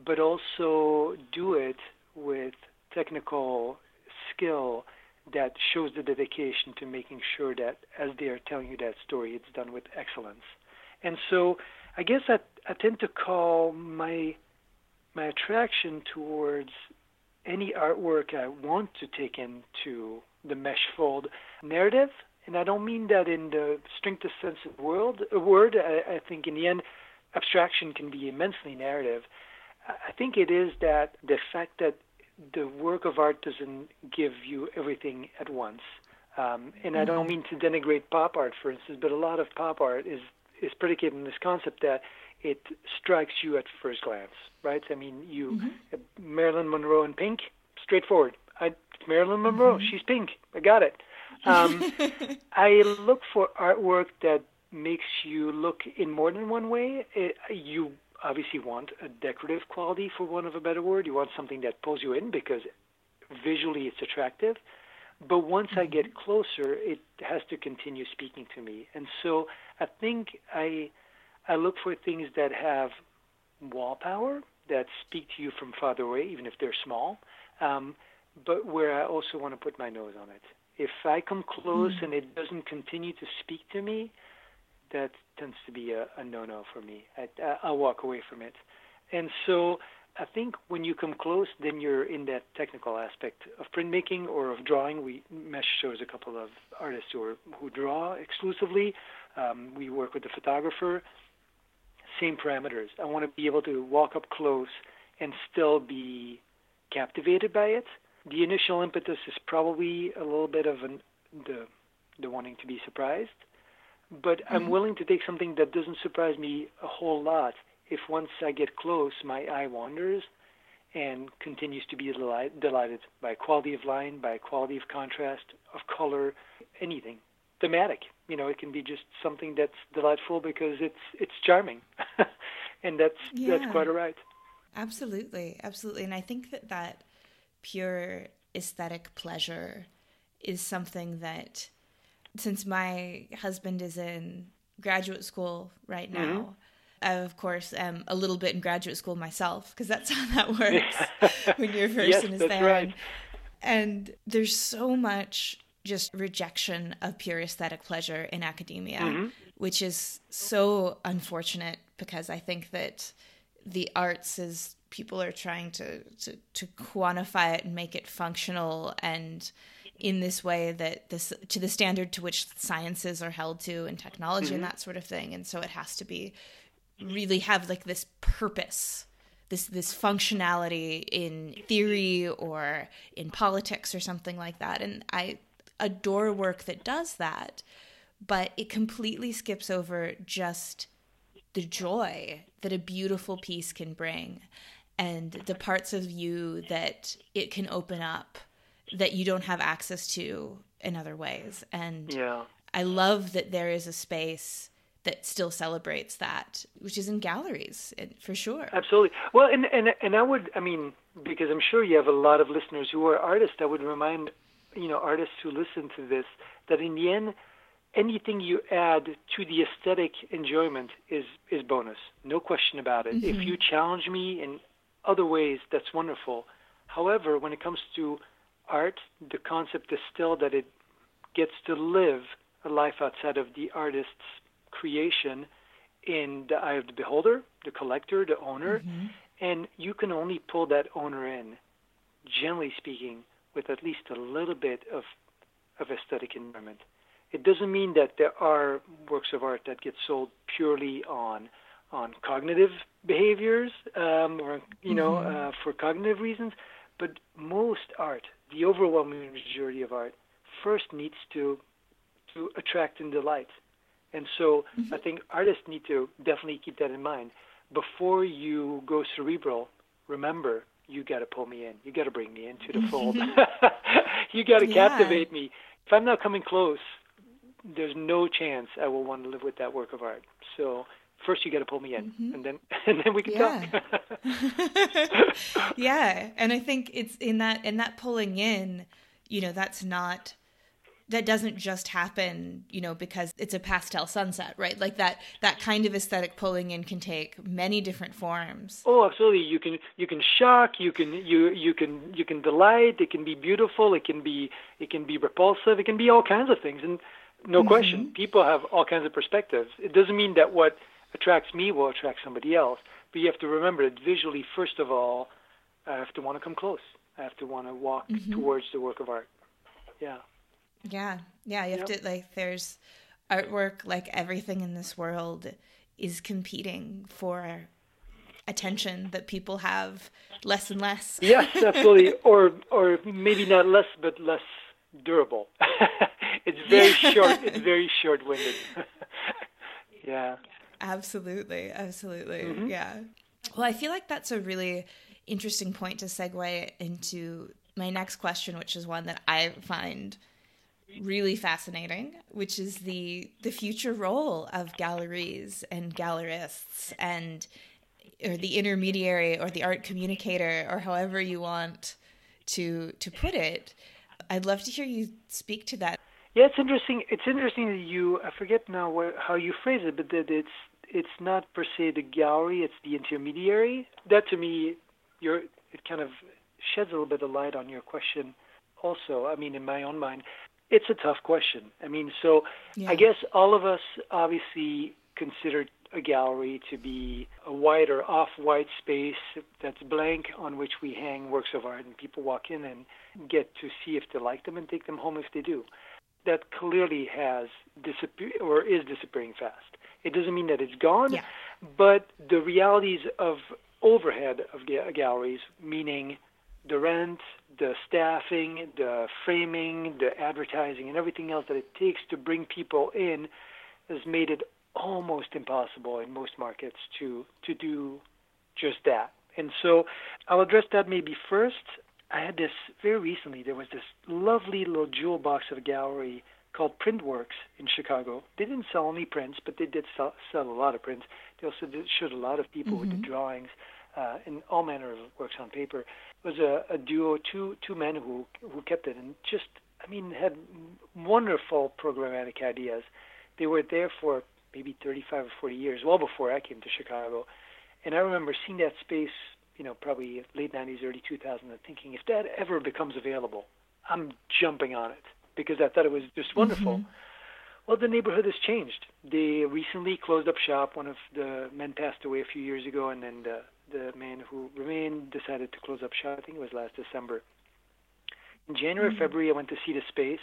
but also do it with technical skill that shows the dedication to making sure that as they are telling you that story, it's done with excellence. And so I guess I, I tend to call my my attraction towards any artwork I want to take into the mesh fold narrative. And I don't mean that in the strictest sense of world, a word. I, I think in the end, abstraction can be immensely narrative. I think it is that the fact that the work of art doesn't give you everything at once. Um, and I don't mm-hmm. mean to denigrate pop art, for instance, but a lot of pop art is is predicated on this concept that it strikes you at first glance, right? I mean, you mm-hmm. uh, Marilyn Monroe in pink, straightforward. I, it's Marilyn Monroe. Mm-hmm. She's pink. I got it. Um, I look for artwork that makes you look in more than one way. It, you obviously want a decorative quality, for want of a better word. You want something that pulls you in because visually it's attractive. But once I get mm-hmm. closer, it has to continue speaking to me. And so I think I I look for things that have wall power that speak to you from farther away, even if they're small, um, but where I also want to put my nose on it. If I come close mm-hmm. and it doesn't continue to speak to me, that tends to be a, a no-no for me. I, I'll walk away from it. And so I think when you come close, then you're in that technical aspect of printmaking or of drawing. We Mesh shows a couple of artists who are, who draw exclusively. Um, we work with the photographer. Same parameters. I want to be able to walk up close and still be captivated by it. The initial impetus is probably a little bit of an, the the wanting to be surprised but mm-hmm. I'm willing to take something that doesn't surprise me a whole lot if once I get close, my eye wanders and continues to be delight, delighted by quality of line, by quality of contrast, of color, anything thematic. You know, it can be just something that's delightful because it's it's charming, and that's yeah. that's quite all right. Absolutely, absolutely, and I think that that pure aesthetic pleasure is something that since my husband is in graduate school right now, mm-hmm. I, of course, am a little bit in graduate school myself because that's how that works when your person yes, is there. Right. And there's so much just rejection of pure aesthetic pleasure in academia, mm-hmm. which is so unfortunate because I think that the arts is people are trying to, to, to quantify it and make it functional and in this way that this to the standard to which sciences are held to and technology mm-hmm. and that sort of thing and so it has to be really have like this purpose this this functionality in theory or in politics or something like that and i adore work that does that but it completely skips over just the joy that a beautiful piece can bring and the parts of you that it can open up that you don't have access to in other ways. And yeah. I love that there is a space that still celebrates that, which is in galleries for sure. Absolutely. Well, and and and I would, I mean, because I'm sure you have a lot of listeners who are artists. I would remind, you know, artists who listen to this that in the end, anything you add to the aesthetic enjoyment is is bonus. No question about it. Mm-hmm. If you challenge me in other ways, that's wonderful. However, when it comes to art, the concept is still that it gets to live a life outside of the artist's creation in the eye of the beholder, the collector, the owner, mm-hmm. and you can only pull that owner in, generally speaking, with at least a little bit of of aesthetic environment. It doesn't mean that there are works of art that get sold purely on on cognitive behaviors um, or you know mm-hmm. uh, for cognitive reasons, but most art, the overwhelming majority of art, first needs to to attract and delight. And so mm-hmm. I think artists need to definitely keep that in mind. Before you go cerebral, remember you got to pull me in. You got to bring me into the fold. you got to yeah. captivate me. If I'm not coming close, there's no chance I will want to live with that work of art. So first you got to pull me in mm-hmm. and then and then we can yeah. talk yeah and i think it's in that in that pulling in you know that's not that doesn't just happen you know because it's a pastel sunset right like that that kind of aesthetic pulling in can take many different forms oh absolutely you can you can shock you can you you can you can delight it can be beautiful it can be it can be repulsive it can be all kinds of things and no mm-hmm. question people have all kinds of perspectives it doesn't mean that what attracts me will attract somebody else. But you have to remember that visually, first of all, I have to want to come close. I have to want to walk mm-hmm. towards the work of art. Yeah. Yeah. Yeah. You have yep. to, like, there's artwork, like everything in this world, is competing for attention that people have less and less. yes, absolutely. Or, or maybe not less, but less durable. it's very short. It's very short-winded. yeah. Absolutely. Absolutely. Mm-hmm. Yeah. Well, I feel like that's a really interesting point to segue into my next question, which is one that I find really fascinating, which is the the future role of galleries and gallerists and or the intermediary or the art communicator or however you want to to put it. I'd love to hear you speak to that. Yeah, it's interesting. It's interesting that you I forget now where, how you phrase it, but that it's it's not per se the gallery; it's the intermediary. That to me, you're, it kind of sheds a little bit of light on your question. Also, I mean, in my own mind, it's a tough question. I mean, so yeah. I guess all of us obviously consider a gallery to be a white or off-white space that's blank on which we hang works of art, and people walk in and get to see if they like them and take them home if they do. That clearly has disappeared or is disappearing fast. It doesn't mean that it's gone, yeah. but the realities of overhead of ga- galleries, meaning the rent, the staffing, the framing, the advertising, and everything else that it takes to bring people in, has made it almost impossible in most markets to to do just that. And so I'll address that maybe first. I had this very recently. There was this lovely little jewel box of a gallery called Printworks in Chicago. They didn't sell only prints, but they did sell, sell a lot of prints. They also did, showed a lot of people mm-hmm. with the mm-hmm. drawings uh, and all manner of works on paper. It was a, a duo, two two men who who kept it and just, I mean, had wonderful programmatic ideas. They were there for maybe 35 or 40 years, well before I came to Chicago. And I remember seeing that space, you know, probably late 90s, early 2000s, and thinking, if that ever becomes available, I'm jumping on it because I thought it was just wonderful. Mm-hmm. Well, the neighborhood has changed. They recently closed up shop. One of the men passed away a few years ago, and then the, the man who remained decided to close up shop. I think it was last December. In January, mm-hmm. February, I went to see the space.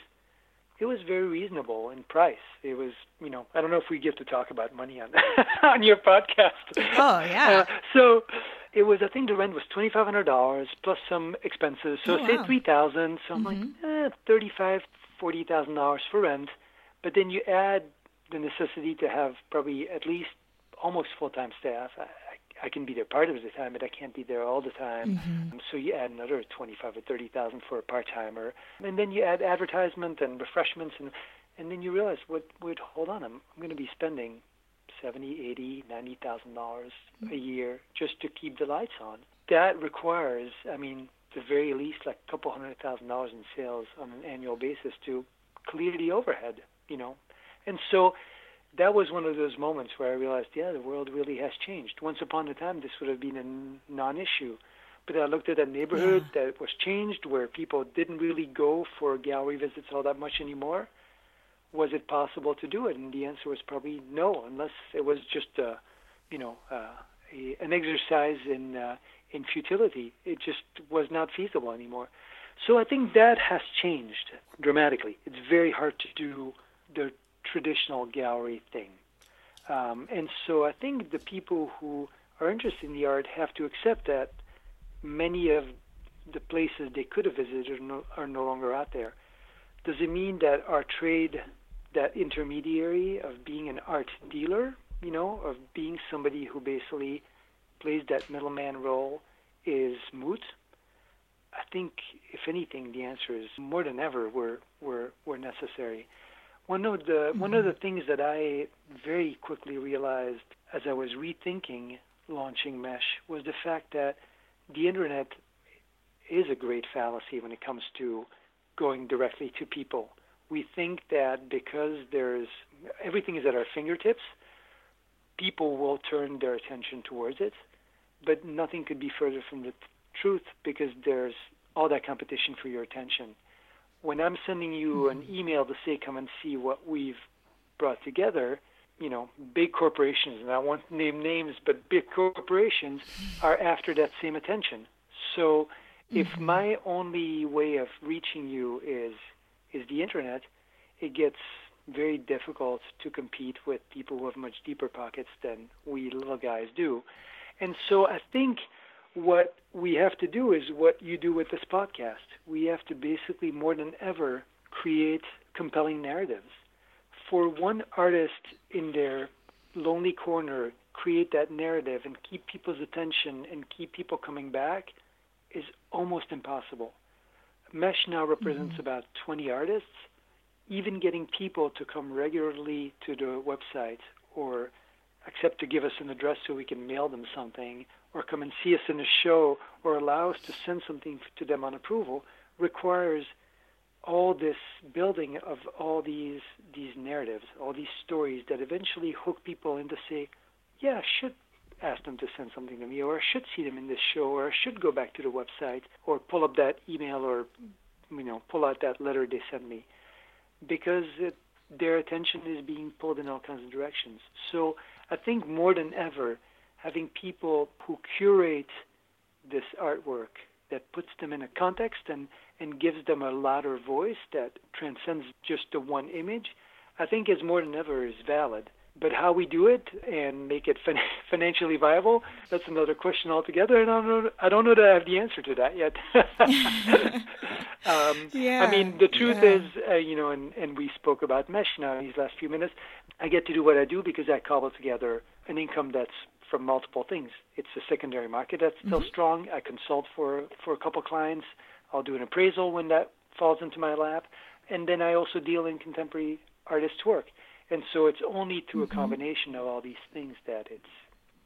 It was very reasonable in price. It was, you know, I don't know if we get to talk about money on on your podcast. Oh yeah. Uh, so it was, I think, the rent was twenty five hundred dollars plus some expenses. So oh, say wow. three thousand. So I'm mm-hmm. like eh, thirty five forty thousand dollars for rent, but then you add the necessity to have probably at least almost full time staff. I, I, I can be there part of the time, but I can't be there all the time. Mm-hmm. So you add another twenty five or thirty thousand for a part timer, and then you add advertisement and refreshments, and and then you realize, what? Wait, hold on, I'm I'm going to be spending seventy, eighty, ninety thousand dollars a mm. year just to keep the lights on. That requires, I mean, the very least like a couple hundred thousand dollars in sales on an annual basis to clear the overhead, you know. And so that was one of those moments where I realized, yeah, the world really has changed. Once upon a time, this would have been a non-issue. But I looked at a neighborhood yeah. that was changed, where people didn't really go for gallery visits all that much anymore. Was it possible to do it? And the answer was probably no, unless it was just a, you know, uh, a, an exercise in uh, in futility. It just was not feasible anymore. So I think that has changed dramatically. It's very hard to do the traditional gallery thing. Um, and so I think the people who are interested in the art have to accept that many of the places they could have visited are no, are no longer out there. Does it mean that our trade, that intermediary of being an art dealer, you know, of being somebody who basically plays that middleman role, is moot? I think, if anything, the answer is more than ever we're we're, we're necessary. One of the mm-hmm. one of the things that I very quickly realized as I was rethinking launching Mesh was the fact that the internet is a great fallacy when it comes to going directly to people. We think that because there's everything is at our fingertips, people will turn their attention towards it, but nothing could be further from the truth because there's all that competition for your attention. When I'm sending you an mm-hmm. email to say come and see what we've brought together, you know, big corporations, and I won't name names, but big corporations are after that same attention. So if mm-hmm. my only way of reaching you is is the internet, it gets very difficult to compete with people who have much deeper pockets than we little guys do. And so I think what we have to do is what you do with this podcast. We have to basically, more than ever, create compelling narratives. For one artist in their lonely corner, create that narrative and keep people's attention and keep people coming back is almost impossible. Mesh now represents mm-hmm. about 20 artists. Even getting people to come regularly to the website or accept to give us an address so we can mail them something or come and see us in a show or allow us to send something to them on approval requires all this building of all these these narratives, all these stories that eventually hook people into say, yeah, should ask them to send something to me, or I should see them in this show, or I should go back to the website, or pull up that email, or you know, pull out that letter they sent me, because it, their attention is being pulled in all kinds of directions. So I think more than ever, having people who curate this artwork that puts them in a context and, and gives them a louder voice that transcends just the one image, I think is more than ever is valid. But how we do it and make it fin- financially viable, that's another question altogether, and I don't know, I don't know that I have the answer to that yet. um, yeah, I mean, the truth yeah. is, uh, you know, and, and we spoke about mesh now in these last few minutes. I get to do what I do because I cobble together an income that's from multiple things. It's a secondary market that's still mm-hmm. strong. I consult for for a couple clients. I'll do an appraisal when that falls into my lap, and then I also deal in contemporary artist work. And so it's only through mm-hmm. a combination of all these things that it's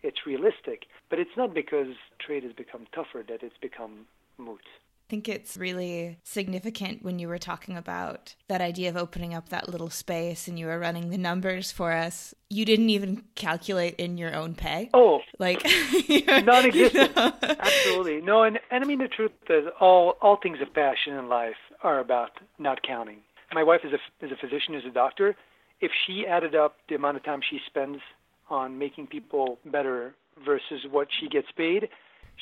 it's realistic. But it's not because trade has become tougher that it's become moot I think it's really significant when you were talking about that idea of opening up that little space and you were running the numbers for us. You didn't even calculate in your own pay. Oh, like non-existent. You know? Absolutely no. And and I mean the truth is, all all things of passion in life are about not counting. My wife is a is a physician, is a doctor. If she added up the amount of time she spends on making people better versus what she gets paid,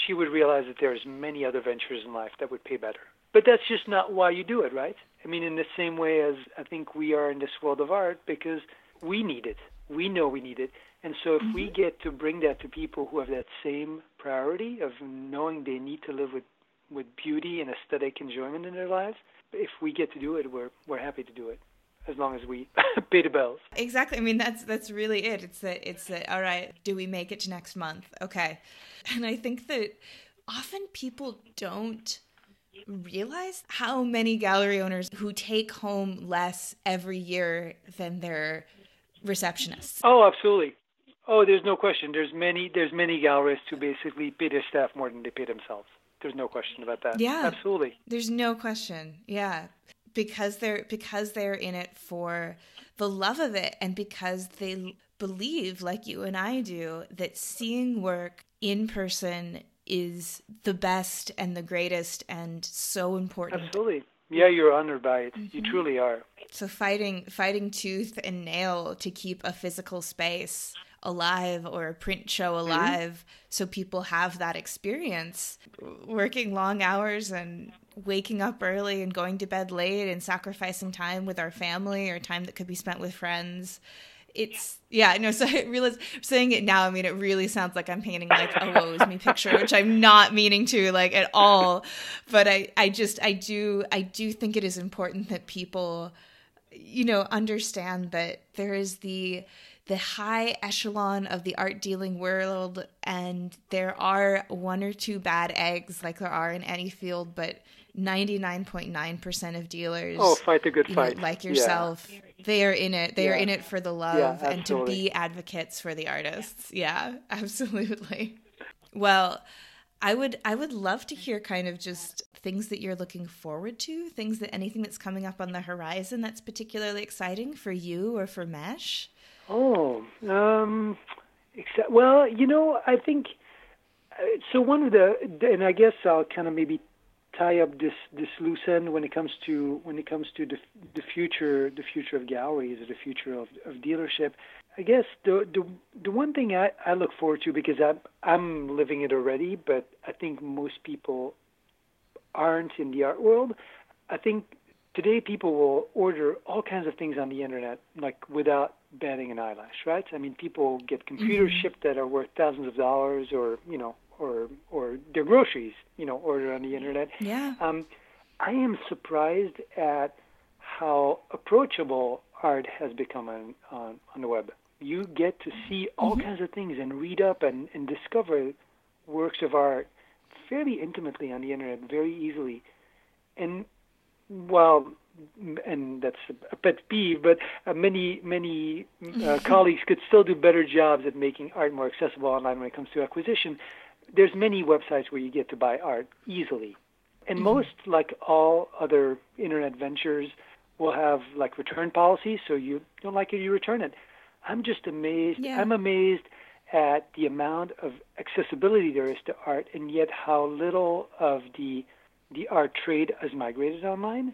she would realize that there's many other ventures in life that would pay better. But that's just not why you do it, right? I mean, in the same way as I think we are in this world of art because we need it. We know we need it. And so if mm-hmm. we get to bring that to people who have that same priority of knowing they need to live with, with beauty and aesthetic enjoyment in their lives, if we get to do it, we're, we're happy to do it as long as we pay the bills. Exactly. I mean, that's that's really it. It's that it's that. All right, do we make it to next month? Okay, and I think that often people don't realize how many gallery owners who take home less every year than their receptionists. Oh, absolutely. Oh, there's no question. There's many there's many gallerists who basically pay their staff more than they pay themselves. There's no question about that. Yeah. Absolutely. There's no question. Yeah because they're because they're in it for the love of it and because they believe like you and I do that seeing work in person is the best and the greatest and so important. Absolutely. Yeah, you're honored by it. Mm-hmm. You truly are. So fighting fighting tooth and nail to keep a physical space alive or a print show mm-hmm. alive mm-hmm. so people have that experience working long hours and waking up early and going to bed late and sacrificing time with our family or time that could be spent with friends. It's yeah no so i realize saying it now i mean it really sounds like i'm painting like a woes me picture which i'm not meaning to like at all. But i i just i do i do think it is important that people you know understand that there is the the high echelon of the art dealing world and there are one or two bad eggs like there are in any field but 99.9% of dealers oh fight a good fight know, like yourself yeah. they are in it they yeah. are in it for the love yeah, and to be advocates for the artists. Yeah. Absolutely. Well i would i would love to hear kind of just things that you're looking forward to things that anything that's coming up on the horizon that's particularly exciting for you or for mesh. Oh um except well you know i think uh, so one of the and i guess i'll kind of maybe tie up this this loose end when it comes to when it comes to the the future the future of galleries or the future of of dealership. I guess the the the one thing I, I look forward to because I'm I'm living it already, but I think most people aren't in the art world. I think today people will order all kinds of things on the internet like without batting an eyelash, right? I mean, people get computers mm-hmm. shipped that are worth thousands of dollars, or you know, or or their groceries, you know, ordered on the internet. Yeah. Um, I am surprised at how approachable art has become on on, on the web. You get to see all mm-hmm. kinds of things and read up and, and discover works of art fairly intimately on the internet, very easily. And well, and that's a pet peeve, but uh, many many uh, colleagues could still do better jobs at making art more accessible online when it comes to acquisition there's many websites where you get to buy art easily. And mm-hmm. most, like all other internet ventures, will have like return policies. So you don't like it, you return it. I'm just amazed. Yeah. I'm amazed at the amount of accessibility there is to art, and yet how little of the the art trade has migrated online.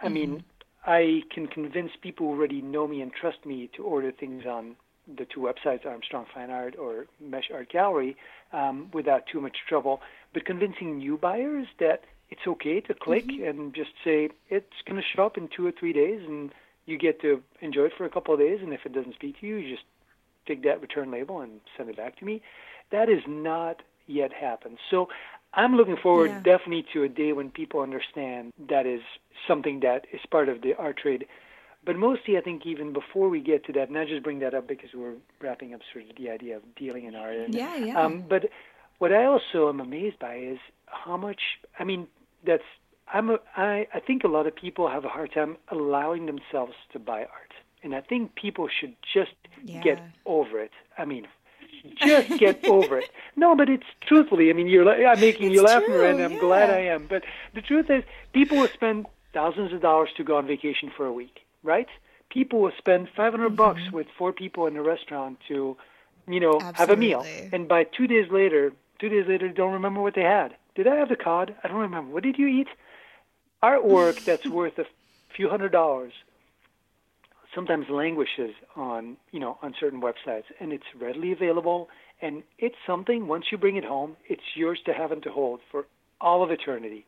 I mm-hmm. mean, I can convince people who already know me and trust me to order things on the two websites, Armstrong Fine Art or Mesh Art Gallery, um, without too much trouble. But convincing new buyers that it's okay to click mm-hmm. and just say it's going to show up in two or three days, and you get to enjoy it for a couple of days. And if it doesn't speak to you, you just take that return label and send it back to me. That has not yet happened. So I'm looking forward yeah. definitely to a day when people understand that is something that is part of the art trade but mostly, I think even before we get to that, and I just bring that up because we're wrapping up sort of the idea of dealing in art. And, yeah, yeah. Um, but what I also am amazed by is how much. I mean, that's I'm a, I I think a lot of people have a hard time allowing themselves to buy art, and I think people should just yeah. get over it. I mean, just get over it. No, but it's truthfully. I mean, you're I'm making it's you laugh, true, and I'm yeah. glad I am. But the truth is, people will spend thousands of dollars to go on vacation for a week right? People will spend 500 mm-hmm. bucks with four people in a restaurant to, you know, Absolutely. have a meal, and by two days later, two days later, don't remember what they had. Did I have the cod? I don't remember. What did you eat? Artwork that's worth a few hundred dollars sometimes languishes on you know on certain websites and it's readily available and it's something once you bring it home it's yours to have and to hold for all of eternity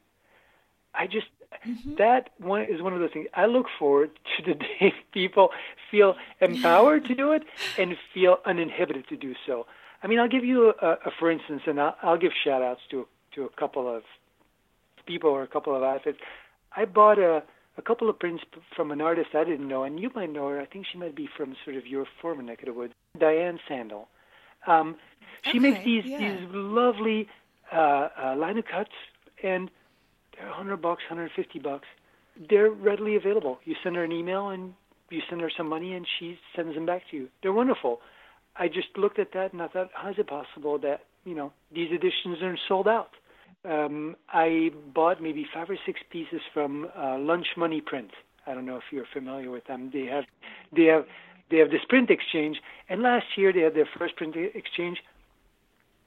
i just Mm-hmm. That one is one of those things. I look forward to the day people feel empowered to do it and feel uninhibited to do so. I mean, I'll give you a, a for instance, and I'll, I'll give shout outs to to a couple of people or a couple of outfits. I bought a a couple of prints from an artist I didn't know, and you might know her. I think she might be from sort of your former neck of the woods, Diane Sandel. Um, she okay, makes these yeah. these lovely uh, uh, lino cuts, and they're 100 bucks, 150 bucks. They're readily available. You send her an email and you send her some money and she sends them back to you. They're wonderful. I just looked at that and I thought, how is it possible that you know these editions are sold out? Um, I bought maybe five or six pieces from uh, Lunch Money Print. I don't know if you're familiar with them. They have, they have, they have this print exchange. And last year they had their first print exchange.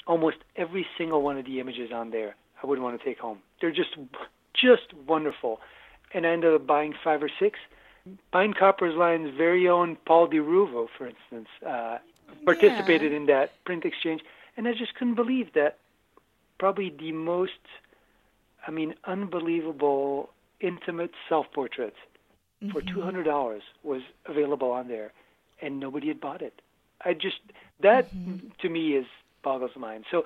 Almost every single one of the images on there I wouldn't want to take home. They're just just wonderful. And I ended up buying five or six. Pine Copper's Line's very own Paul DiRuvo, for instance, uh, participated yeah. in that print exchange, and I just couldn't believe that. Probably the most, I mean, unbelievable, intimate self-portrait mm-hmm. for two hundred dollars was available on there, and nobody had bought it. I just that mm-hmm. to me is boggles the mind. So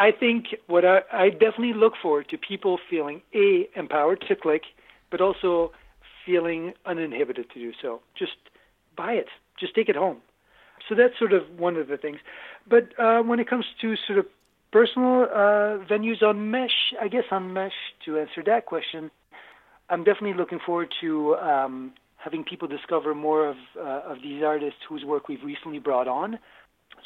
I think what I, I definitely look forward to people feeling a empowered to click, but also feeling uninhibited to do so. Just buy it. Just take it home. So that's sort of one of the things. But uh, when it comes to sort of personal uh, venues on Mesh, I guess on Mesh, to answer that question, I'm definitely looking forward to um, having people discover more of uh, of these artists whose work we've recently brought on.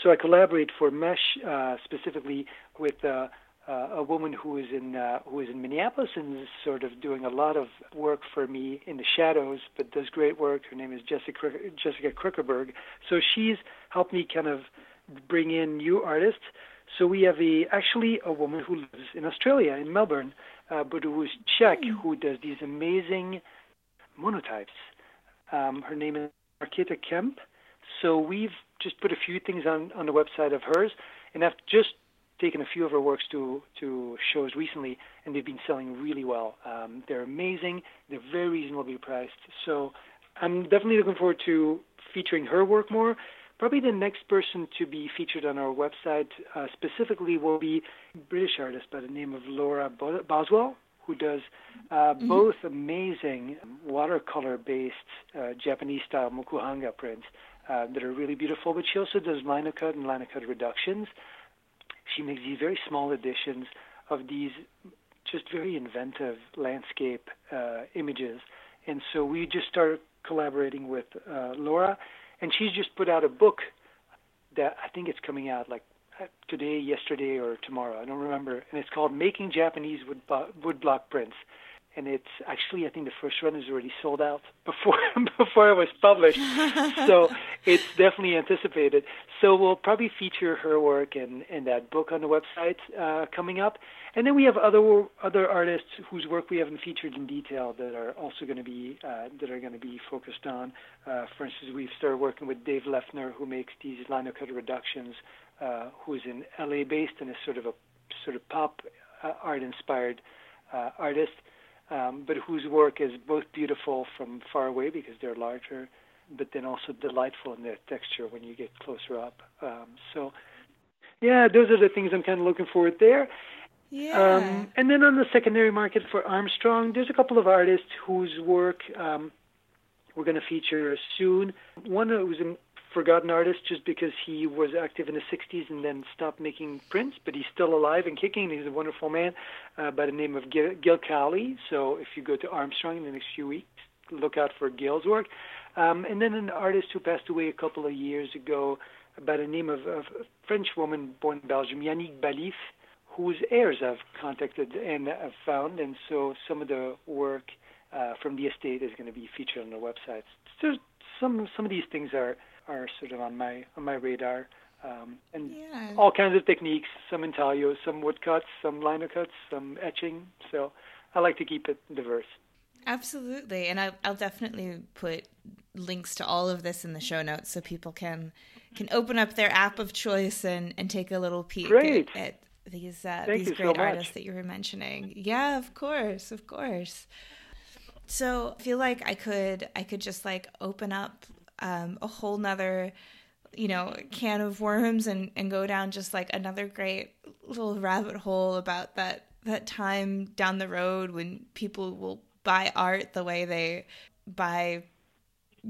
So I collaborate for Mesh uh, specifically with uh, uh, a woman who is in uh, who is in Minneapolis and is sort of doing a lot of work for me in the shadows, but does great work. Her name is Jessica Jessica Krickerberg. So she's helped me kind of bring in new artists. So we have a actually a woman who lives in Australia in Melbourne, uh, but who is Czech, mm. who does these amazing monotypes. Um, her name is Marketa Kemp. So we've just put a few things on on the website of hers, and I've just taken a few of her works to to shows recently, and they've been selling really well. Um, they're amazing. They're very reasonably priced. So I'm definitely looking forward to featuring her work more. Probably the next person to be featured on our website uh, specifically will be a British artist by the name of Laura Boswell, who does uh, mm-hmm. both amazing watercolor-based uh, Japanese-style mokuhanga prints uh, that are really beautiful, but she also does linocut and linocut reductions. She makes these very small editions of these just very inventive landscape uh, images. And so we just started collaborating with uh, Laura, and she's just put out a book that I think it's coming out like today, yesterday, or tomorrow. I don't remember. And it's called Making Japanese Wood Woodblock Prints and it's actually I think the first run is already sold out before before it was published. so it's definitely anticipated. So we'll probably feature her work and and that book on the website uh, coming up. And then we have other other artists whose work we haven't featured in detail that are also going to be uh, that are going to be focused on. Uh, for instance, we've started working with Dave Lefner, who makes these linocut reductions, uh, who is in LA based and is sort of a sort of pop uh, art inspired uh, artist um, but whose work is both beautiful from far away because they're larger, but then also delightful in their texture when you get closer up. Um, so, yeah, those are the things I'm kind of looking forward there. Yeah. Um, and then on the secondary market for Armstrong, there's a couple of artists whose work um, we're going to feature soon. One in forgotten artist just because he was active in the 60s and then stopped making prints, but he's still alive and kicking. He's a wonderful man uh, by the name of Gil, Gil Cowley. So if you go to Armstrong in the next few weeks, look out for Gil's work. Um, and then an artist who passed away a couple of years ago by the name of, of a French woman born in Belgium, Yannick Balif, whose heirs I've contacted and have found. And so some of the work uh, from the estate is going to be featured on the website. So some some of these things are are sort of on my on my radar. Um, and yeah. all kinds of techniques, some intaglio, some woodcuts, some linocuts, some etching. So I like to keep it diverse. Absolutely, and I'll, I'll definitely put links to all of this in the show notes so people can can open up their app of choice and, and take a little peek great. at, at these uh, these great so artists that you were mentioning. Yeah, of course, of course. So I feel like I could I could just like open up um, a whole nother you know can of worms and and go down just like another great little rabbit hole about that that time down the road when people will buy art the way they buy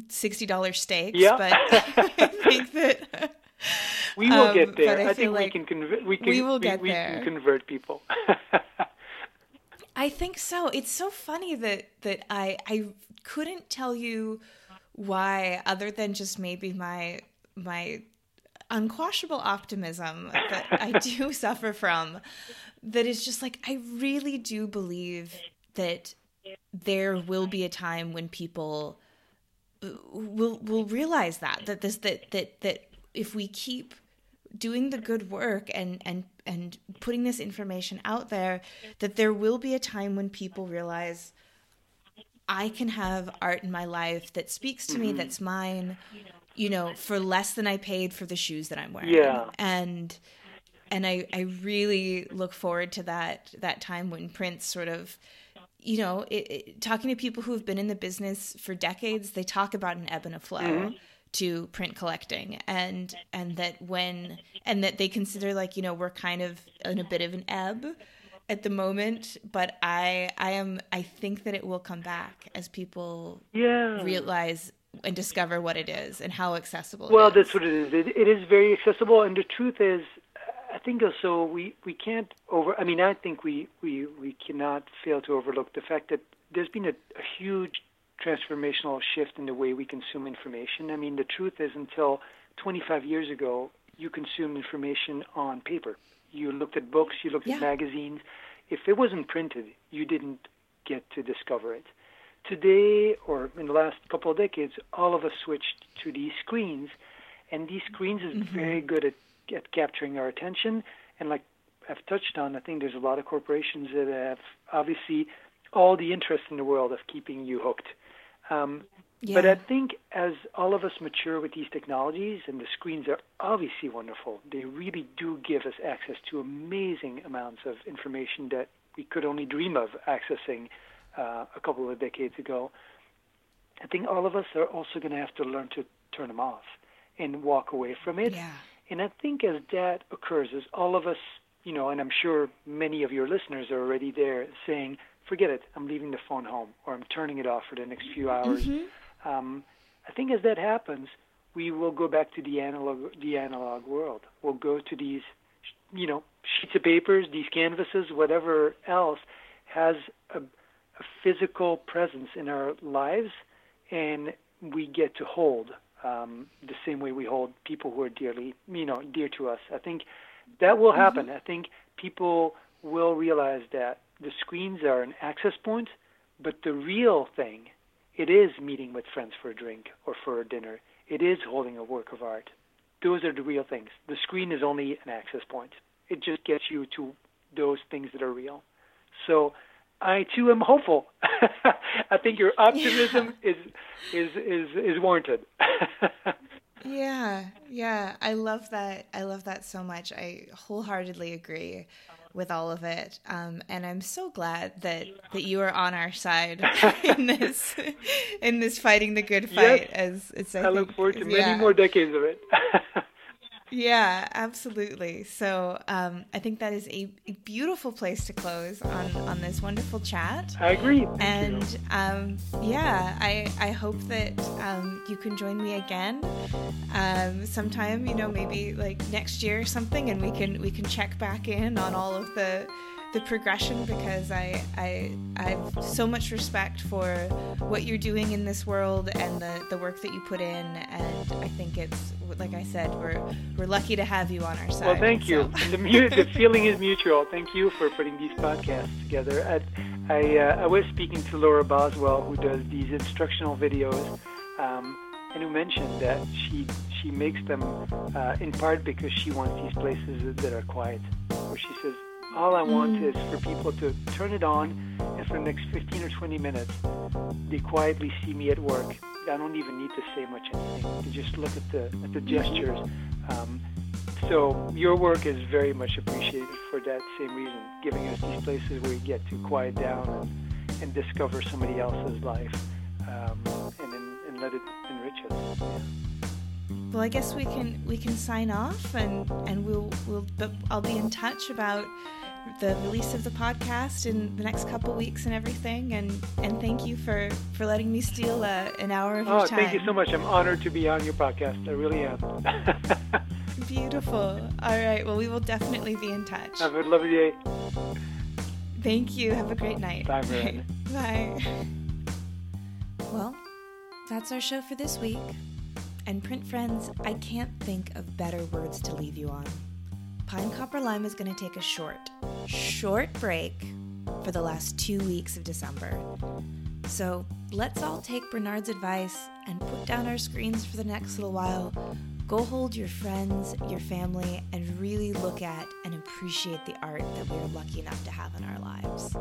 sixty dollars steaks. Yeah. but I think that we will um, get there. I, I, think we can convert. We can. We will get we, there. We can convert people. I think so. It's so funny that that I I couldn't tell you why other than just maybe my my unquashable optimism that I do suffer from that is just like I really do believe that there will be a time when people uh, will will realize that that this that that that if we keep doing the good work and and and putting this information out there that there will be a time when people realize I can have art in my life that speaks to mm-hmm. me, that's mine, you know, for less than I paid for the shoes that I'm wearing. Yeah. And and I, I really look forward to that that time when prints sort of you know, it, it, talking to people who have been in the business for decades, they talk about an ebb and a flow. Mm-hmm to print collecting and and that when and that they consider like you know we're kind of in a bit of an ebb at the moment, but I I am I think that it will come back as people yeah. realize and discover what it is and how accessible. Well, that's what it is. It, it is very accessible, and the truth is, I think also we we can't over. I mean, I think we we we cannot fail to overlook the fact that there's been a, a huge transformational shift in the way we consume information. I mean, the truth is, until 25 years ago, you consumed information on paper you looked at books, you looked yeah. at magazines. If it wasn't printed, you didn't get to discover it. Today, or in the last couple of decades, all of us switched to these screens, and these screens is mm-hmm. very good at, at capturing our attention. And like I've touched on, I think there's a lot of corporations that have obviously all the interest in the world of keeping you hooked. Um, yeah. But I think as all of us mature with these technologies, and the screens are obviously wonderful, they really do give us access to amazing amounts of information that we could only dream of accessing uh, a couple of decades ago. I think all of us are also going to have to learn to turn them off and walk away from it. Yeah. And I think as that occurs, as all of us, you know, and I'm sure many of your listeners are already there saying, forget it, I'm leaving the phone home or I'm turning it off for the next few hours. Mm-hmm um, I think as that happens, we will go back to the analog the analog world. We'll go to these, you know, sheets of papers, these canvases, whatever else has a, a physical presence in our lives, and we get to hold um, the same way we hold people who are dearly, you know, dear to us. I think that will happen. Mm-hmm. I think people will realize that the screens are an access point, but the real thing it is meeting with friends for a drink or for a dinner. It is holding a work of art. Those are the real things. The screen is only an access point. It just gets you to those things that are real. So I too am hopeful. I think your optimism yeah. is is is is warranted. yeah, yeah. I love that. I love that so much. I wholeheartedly agree with all of it. Um, and I'm so glad that that you are on our side in this in this fighting the good fight. Yes. As it's, I, I look forward to yeah. many more decades of it. yeah, absolutely. So um, I think that is a, a, beautiful place to close on on this wonderful chat. I agree. Thank and um, yeah, I I hope that um, you can join me again um, sometime. You know, maybe like next year or something, and we can we can check back in on all of the the progression because I, I I have so much respect for what you're doing in this world and the, the work that you put in and I think it's like I said we're we're lucky to have you on our side. Well, thank you. So. the mu- the feeling is mutual. Thank you for putting these podcasts together. I I, uh, I was speaking to Laura Boswell who does these instructional videos. Um, and who mentioned that she she makes them uh, in part because she wants these places that are quiet, where she says all I want is for people to turn it on, and for the next 15 or 20 minutes, they quietly see me at work. I don't even need to say much anything. They just look at the at the gestures. Um, so your work is very much appreciated for that same reason, giving us these places where we get to quiet down and, and discover somebody else's life, um, and, and let it enrich us. Well, I guess we can we can sign off, and and we'll we'll but I'll be in touch about the release of the podcast in the next couple weeks and everything. And and thank you for for letting me steal uh, an hour of oh, your time. Oh, thank you so much. I'm honored to be on your podcast. I really am. Beautiful. All right. Well, we will definitely be in touch. Have a lovely day. Thank you. Have a great night. Bye, Miranda. Bye. Well, that's our show for this week. And print friends, I can't think of better words to leave you on. Pine Copper Lime is going to take a short, short break for the last two weeks of December. So let's all take Bernard's advice and put down our screens for the next little while. Go hold your friends, your family, and really look at and appreciate the art that we are lucky enough to have in our lives.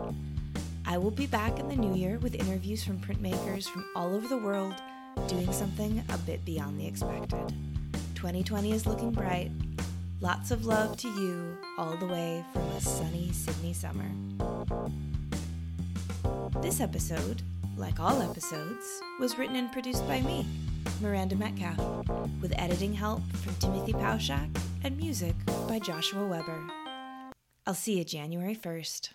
I will be back in the new year with interviews from printmakers from all over the world doing something a bit beyond the expected. 2020 is looking bright. Lots of love to you all the way from a sunny Sydney summer. This episode, like all episodes, was written and produced by me, Miranda Metcalf, with editing help from Timothy Pauschak and music by Joshua Weber. I'll see you January 1st.